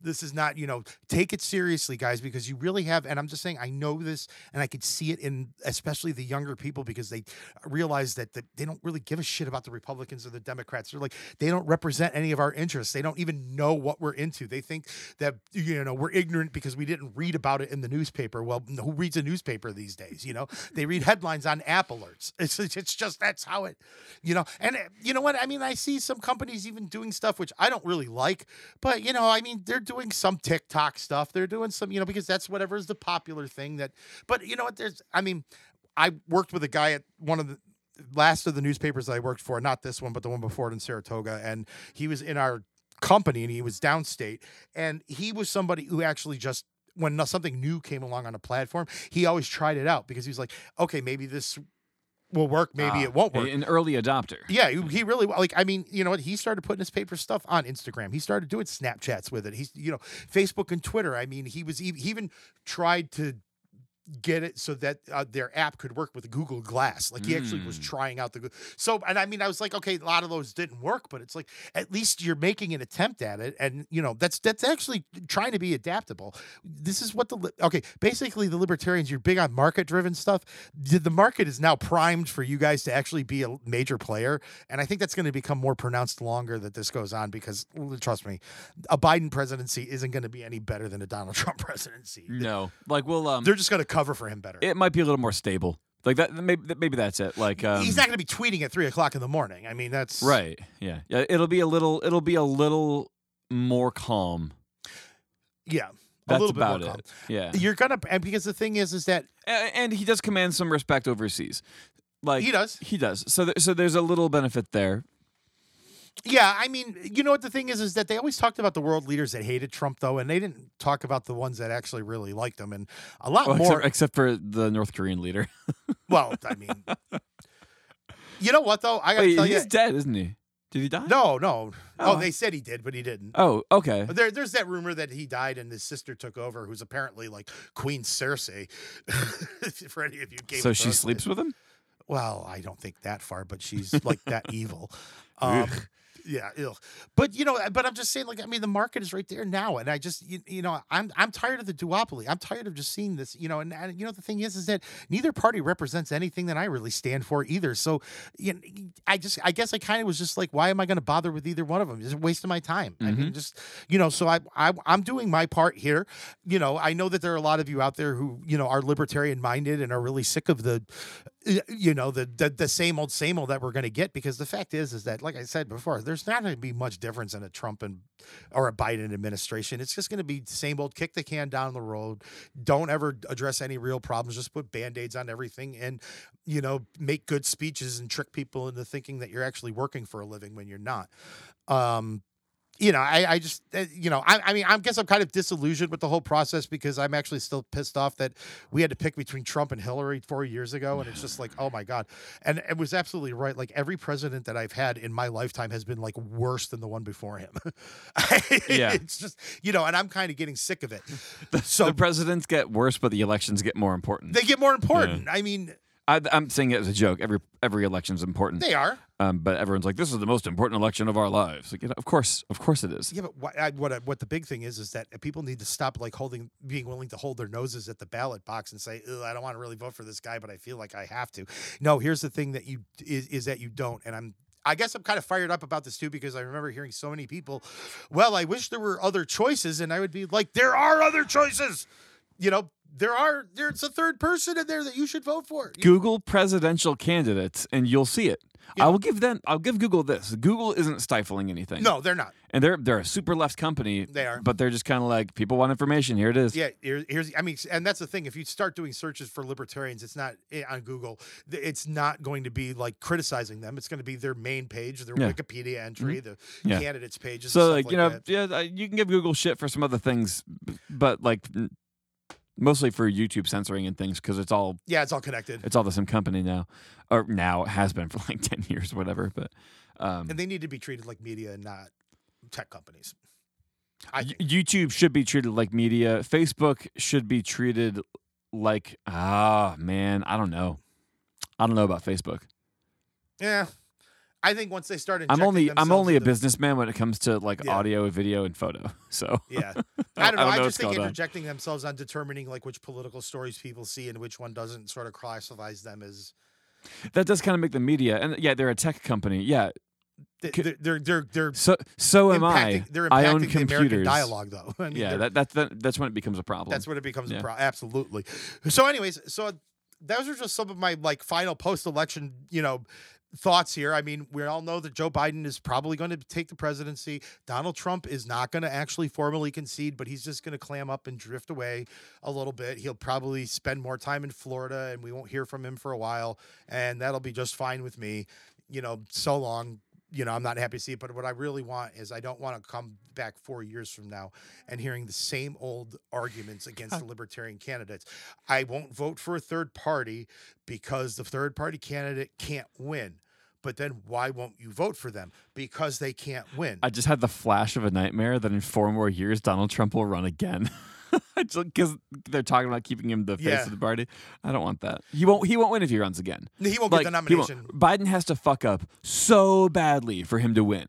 this is not, you know, take it seriously, guys, because you really have. And I'm just saying, I know this and I could see it in especially the younger people because they realize that, that they don't really give a shit about the Republicans or the Democrats. They're like, they don't represent any of our interests. They don't even know what we're into. They think that, you know, we're ignorant because we didn't read about it in the newspaper. Well, who reads a newspaper these days? You know, they read headlines on app alerts. It's, it's just that's how it, you know. And uh, you know what? I mean, I see some companies even doing stuff which I don't really like, but you know, I mean, they're doing some TikTok stuff. They're doing some, you know, because that's whatever is the popular thing that. But you know what? There's, I mean, I worked with a guy at one of the last of the newspapers I worked for, not this one, but the one before it in Saratoga, and he was in our company and he was downstate, and he was somebody who actually just when something new came along on a platform, he always tried it out because he was like, okay, maybe this will work, maybe
Ah,
it won't work.
An early adopter.
Yeah, he, really like. I mean, you know what? He started putting his paper stuff on Instagram. He started doing Snapchats with it. He's, you know, Facebook and Twitter. I mean, he was he even tried to get it so that uh, their app could work with Google Glass. Like he actually was
Mm.
trying out the so. And I mean, I was like, okay, a lot of those didn't work, but it's like at least you're making an attempt at it, and you know that's that's actually trying to be adaptable. This is what the okay. Basically, the libertarians, you're big on market driven stuff. The the market is now primed for you guys to actually be a major player, and I think that's going to become more pronounced longer that this goes on. Because trust me, a Biden presidency isn't going to be any better than a Donald Trump presidency.
No, like we'll um,
They're just going to cover for him better.
it might be a little more stable. Like that, maybe maybe that's it. Like um,
He's not going to be tweeting at three o'clock in the morning. I mean, that's
right. Yeah, yeah. It'll be a little. It'll be a little more calm.
Yeah, a
That's
little bit
about
more calm.
it. Yeah,
You're gonna, and because the thing is, is that
A- and he does command some respect overseas. Like
he does.
He does. So th- so there's a little benefit there.
Yeah, I mean, you know what the thing is, is that they always talked about the world leaders that hated Trump, though, and they didn't talk about the ones that actually really liked him, and a lot
Well,
more.
except, except for the North Korean leader.
well, I mean, you know what though? I gotta
Wait,
tell
he's
you, he's
dead, isn't he? Did he die?
no, no.
Oh.
Oh, they said he did, but he didn't.
Oh, okay.
There, there's that rumor that he died and his sister took over, who's apparently like Queen Cersei. For any of you, Game
so she sleeps with him.
Well, I don't think that far, but she's like that evil. Um, yeah, ill. But you know, but I'm just saying, like, I mean, the market is right there now, and I just, you, you know, I'm I'm tired of the duopoly. I'm tired of just seeing this, you know, and, and you know, the thing is, is that neither party represents anything that I really stand for either. So, you know, I just, I guess, I kind of was just like, why am I going to bother with either one of them? It's a waste of my time. I mean, mm-hmm. just, you know, so I, I, I'm doing my part here. You know, I know that there are a lot of you out there who, you know, are libertarian minded and are really sick of the you know the, the the same old same old that we're going to get because the fact is is that like i said before there's not going to be much difference in a trump and or a biden administration. It's just going to be the same old kick the can down the road. Don't ever address any real problems. Just put band-aids on everything and you know make good speeches and trick people into thinking that you're actually working for a living when you're not. Um you know, I, I just, uh, you know, I, I mean, I guess I'm kind of disillusioned with the whole process because I'm actually still pissed off that we had to pick between Trump and Hillary four years ago. And it's just like, oh my God. And it was absolutely right. Like every president that I've had in my lifetime has been like worse than the one before him.
Yeah.
It's just, you know, and I'm kind of getting sick of it. So
the presidents get worse, but the elections get more important.
they get more important. I mean,
I, I'm saying it as a joke. Every every election's important,
they are.
um, but everyone's like, "This is the most important election of our lives." Like, you know, of course, of course it is.
Yeah, but what I, what I- what the big thing is is that people need to stop like holding, being willing to hold their noses at the ballot box and say, "I don't want to really vote for this guy, but I feel like I have to." No, here's the thing that you is is that you don't, and I'm. I guess I'm kind of fired up about this too because I remember hearing so many people, well, I wish there were other choices, and I would be like, there are other choices. You know, there are. There's a third person in there that you should vote for. You-
Google presidential candidates, and you'll see it.
Yeah.
I will give them. I'll give Google this. Google isn't stifling anything.
No, they're not.
and they're they're a super left company.
They are.
but they're just kind of like people want information. Here it is.
Yeah, here, here's I mean, and that's the thing. If you start doing searches for libertarians, it's not eh, on Google. It's not going to be like criticizing them. It's going to be their main page, their
Yeah.
Wikipedia entry, the
Yeah.
candidates pages.
So like
stuff
you know,
that.
yeah, you can give Google shit for some other things, but like mostly for YouTube censoring and things because it's all
yeah, it's all connected,
it's all the same company now, or now it has been for like ten years, or whatever. But um,
and they need to be treated like media and not tech companies. I
Y-
think.
YouTube should be treated like media. Facebook should be treated like ah man, I don't know. I don't know about Facebook.
Yeah. I think once they start
I'm only I'm only a businessman when it comes to like
Yeah.
audio, video, and photo. So
Yeah.
I
I don't know.
don't
I, just think
going on.
interjecting themselves on determining like which political stories people see and which one doesn't sort of classifies them as
that does kind of make the media, and yeah, they're a tech company. Yeah,
they're they're they're, they're
so so am I.
they're impacting
I own
the American dialogue though. I mean,
Yeah, that, that, that that's when it becomes a problem.
That's when it becomes
Yeah.
a problem. Absolutely. So, anyways, so those are just some of my like final post-election, you know, thoughts here. I mean, we all know that Joe Biden is probably going to take the presidency. Donald Trump is not going to actually formally concede, but he's just going to clam up and drift away a little bit. He'll probably spend more time in Florida, and we won't hear from him for a while, and that'll be just fine with me. You know, so long. You know, I'm not happy to see it, but what I really want is I don't want to come back four years from now and hearing the same old arguments against the libertarian candidates. I won't vote for a third party because the third party candidate can't win. But then why won't you vote for them? Because they can't win.
I just had the flash of a nightmare that in four more years Donald Trump will run again. Because they're talking about keeping him the face
Yeah.
of the party. I don't want that. He won't. He won't win if he runs again.
he won't
Like,
get the nomination
Biden has to fuck up so badly for him to win.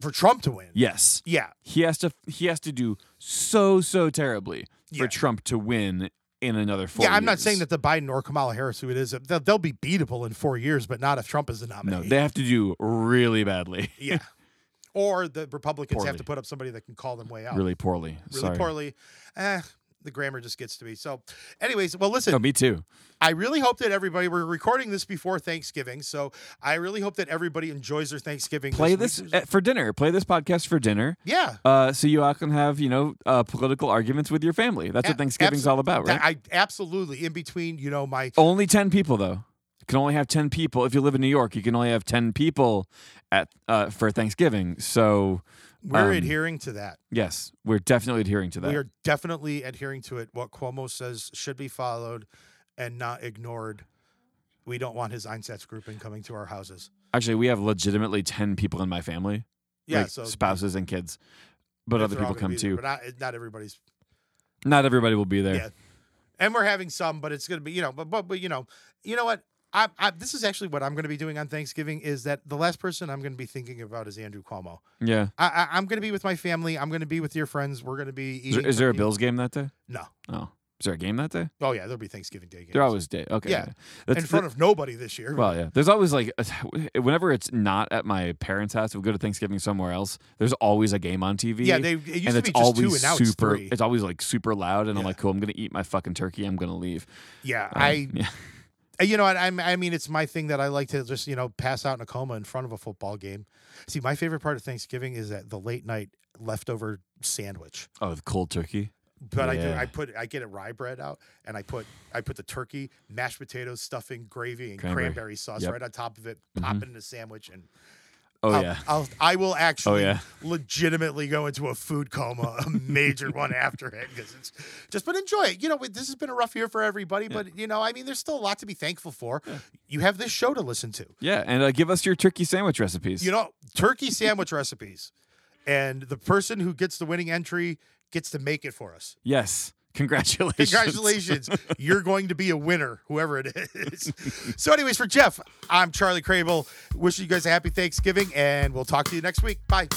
for Trump to win.
Yes,
Yeah.
he has to. He has to do so so terribly for
Yeah.
Trump to win in another four.
yeah, I'm not saying that the Biden or Kamala Harris, who it is, they'll, they'll be beatable in four years, but not if Trump is the nominee.
No, they have to do really badly,
yeah. Or the Republicans have to put up somebody that can call them way out.
really poorly.
Really
Sorry.
poorly. Eh, the grammar just gets to me. So, anyways, well, listen,
No, me too.
I really hope that everybody, we're recording this before Thanksgiving. So, I really hope that everybody enjoys their Thanksgiving.
Play this uh, for dinner. Play this podcast for dinner.
Yeah.
Uh, so you all can have, you know, uh, political arguments with your family. That's what
A-
Thanksgiving's all about, right?
I absolutely in between, you know, my
only 10 people, though. You can only have 10 people. If you live in New York, you can only have 10 people at uh, for Thanksgiving. So,
we're
Um,
adhering to that.
yes, we're definitely adhering to that.
We are definitely adhering to it. What Cuomo says should be followed and not ignored. We don't want his Einsatz Einsatzgruppen coming to our houses.
Actually, we have legitimately 10 people in my family.
Yeah,
like
so
spouses and kids. But other people come
be there,
too.
But not, not everybody's
Not everybody will be there.
Yeah. and we're having some, but it's going to be, you know, but, but, but you know, you know what? I, I, this is actually what I'm going to be doing on Thanksgiving is that the last person I'm going to be thinking about is Andrew Cuomo.
Yeah.
I, I, I'm going to be with my family. I'm going to be with your friends. We're going to be
Is there, is there a. Bills game that day?
No.
Oh. Is there a game that day?
Oh yeah, there'll be Thanksgiving Day games.
There always day. Okay.
Yeah.
That's
in front of nobody this year.
Well, yeah. There's always like, whenever it's not at my parents' house, we go to Thanksgiving somewhere else. There's always a game on TV.
yeah, they it used
and
to
it's
be just two,
always
and now it's
super.
three.
always like super loud, and I'm like, cool. I'm gonna eat my fucking turkey. I'm gonna leave.
yeah,
Um,
I
yeah.
Uh, You know? I'm, I mean, it's my thing that I like to just, you know, pass out in a coma in front of a football game. See, my favorite part of Thanksgiving is that the late night leftover sandwich.
Oh, the cold turkey.
But I do, I put, I get a rye bread out, and I put, I put the turkey, mashed potatoes, stuffing, gravy, and
Cranberry.
cranberry, sauce
Yep.
right on top of it. Pop it in a sandwich, and
Oh
I'll,
yeah.
I'll, I will actually
yeah.
legitimately go into a food coma, a major one after it, because it's just. But enjoy it. You know, this has been a rough year for everybody, but you know, I mean, there's still a lot to be thankful for. You have this show to listen to.
Yeah, and uh, give us your turkey sandwich recipes.
You know, turkey sandwich recipes, and the person who gets the winning entry gets to make it for us.
yes. Congratulations.
Congratulations, you're going to be a winner, whoever it is. so, anyways, for Jeff, I'm Charlie Crable. Wishing you guys a happy Thanksgiving, and we'll talk to you next week. Bye.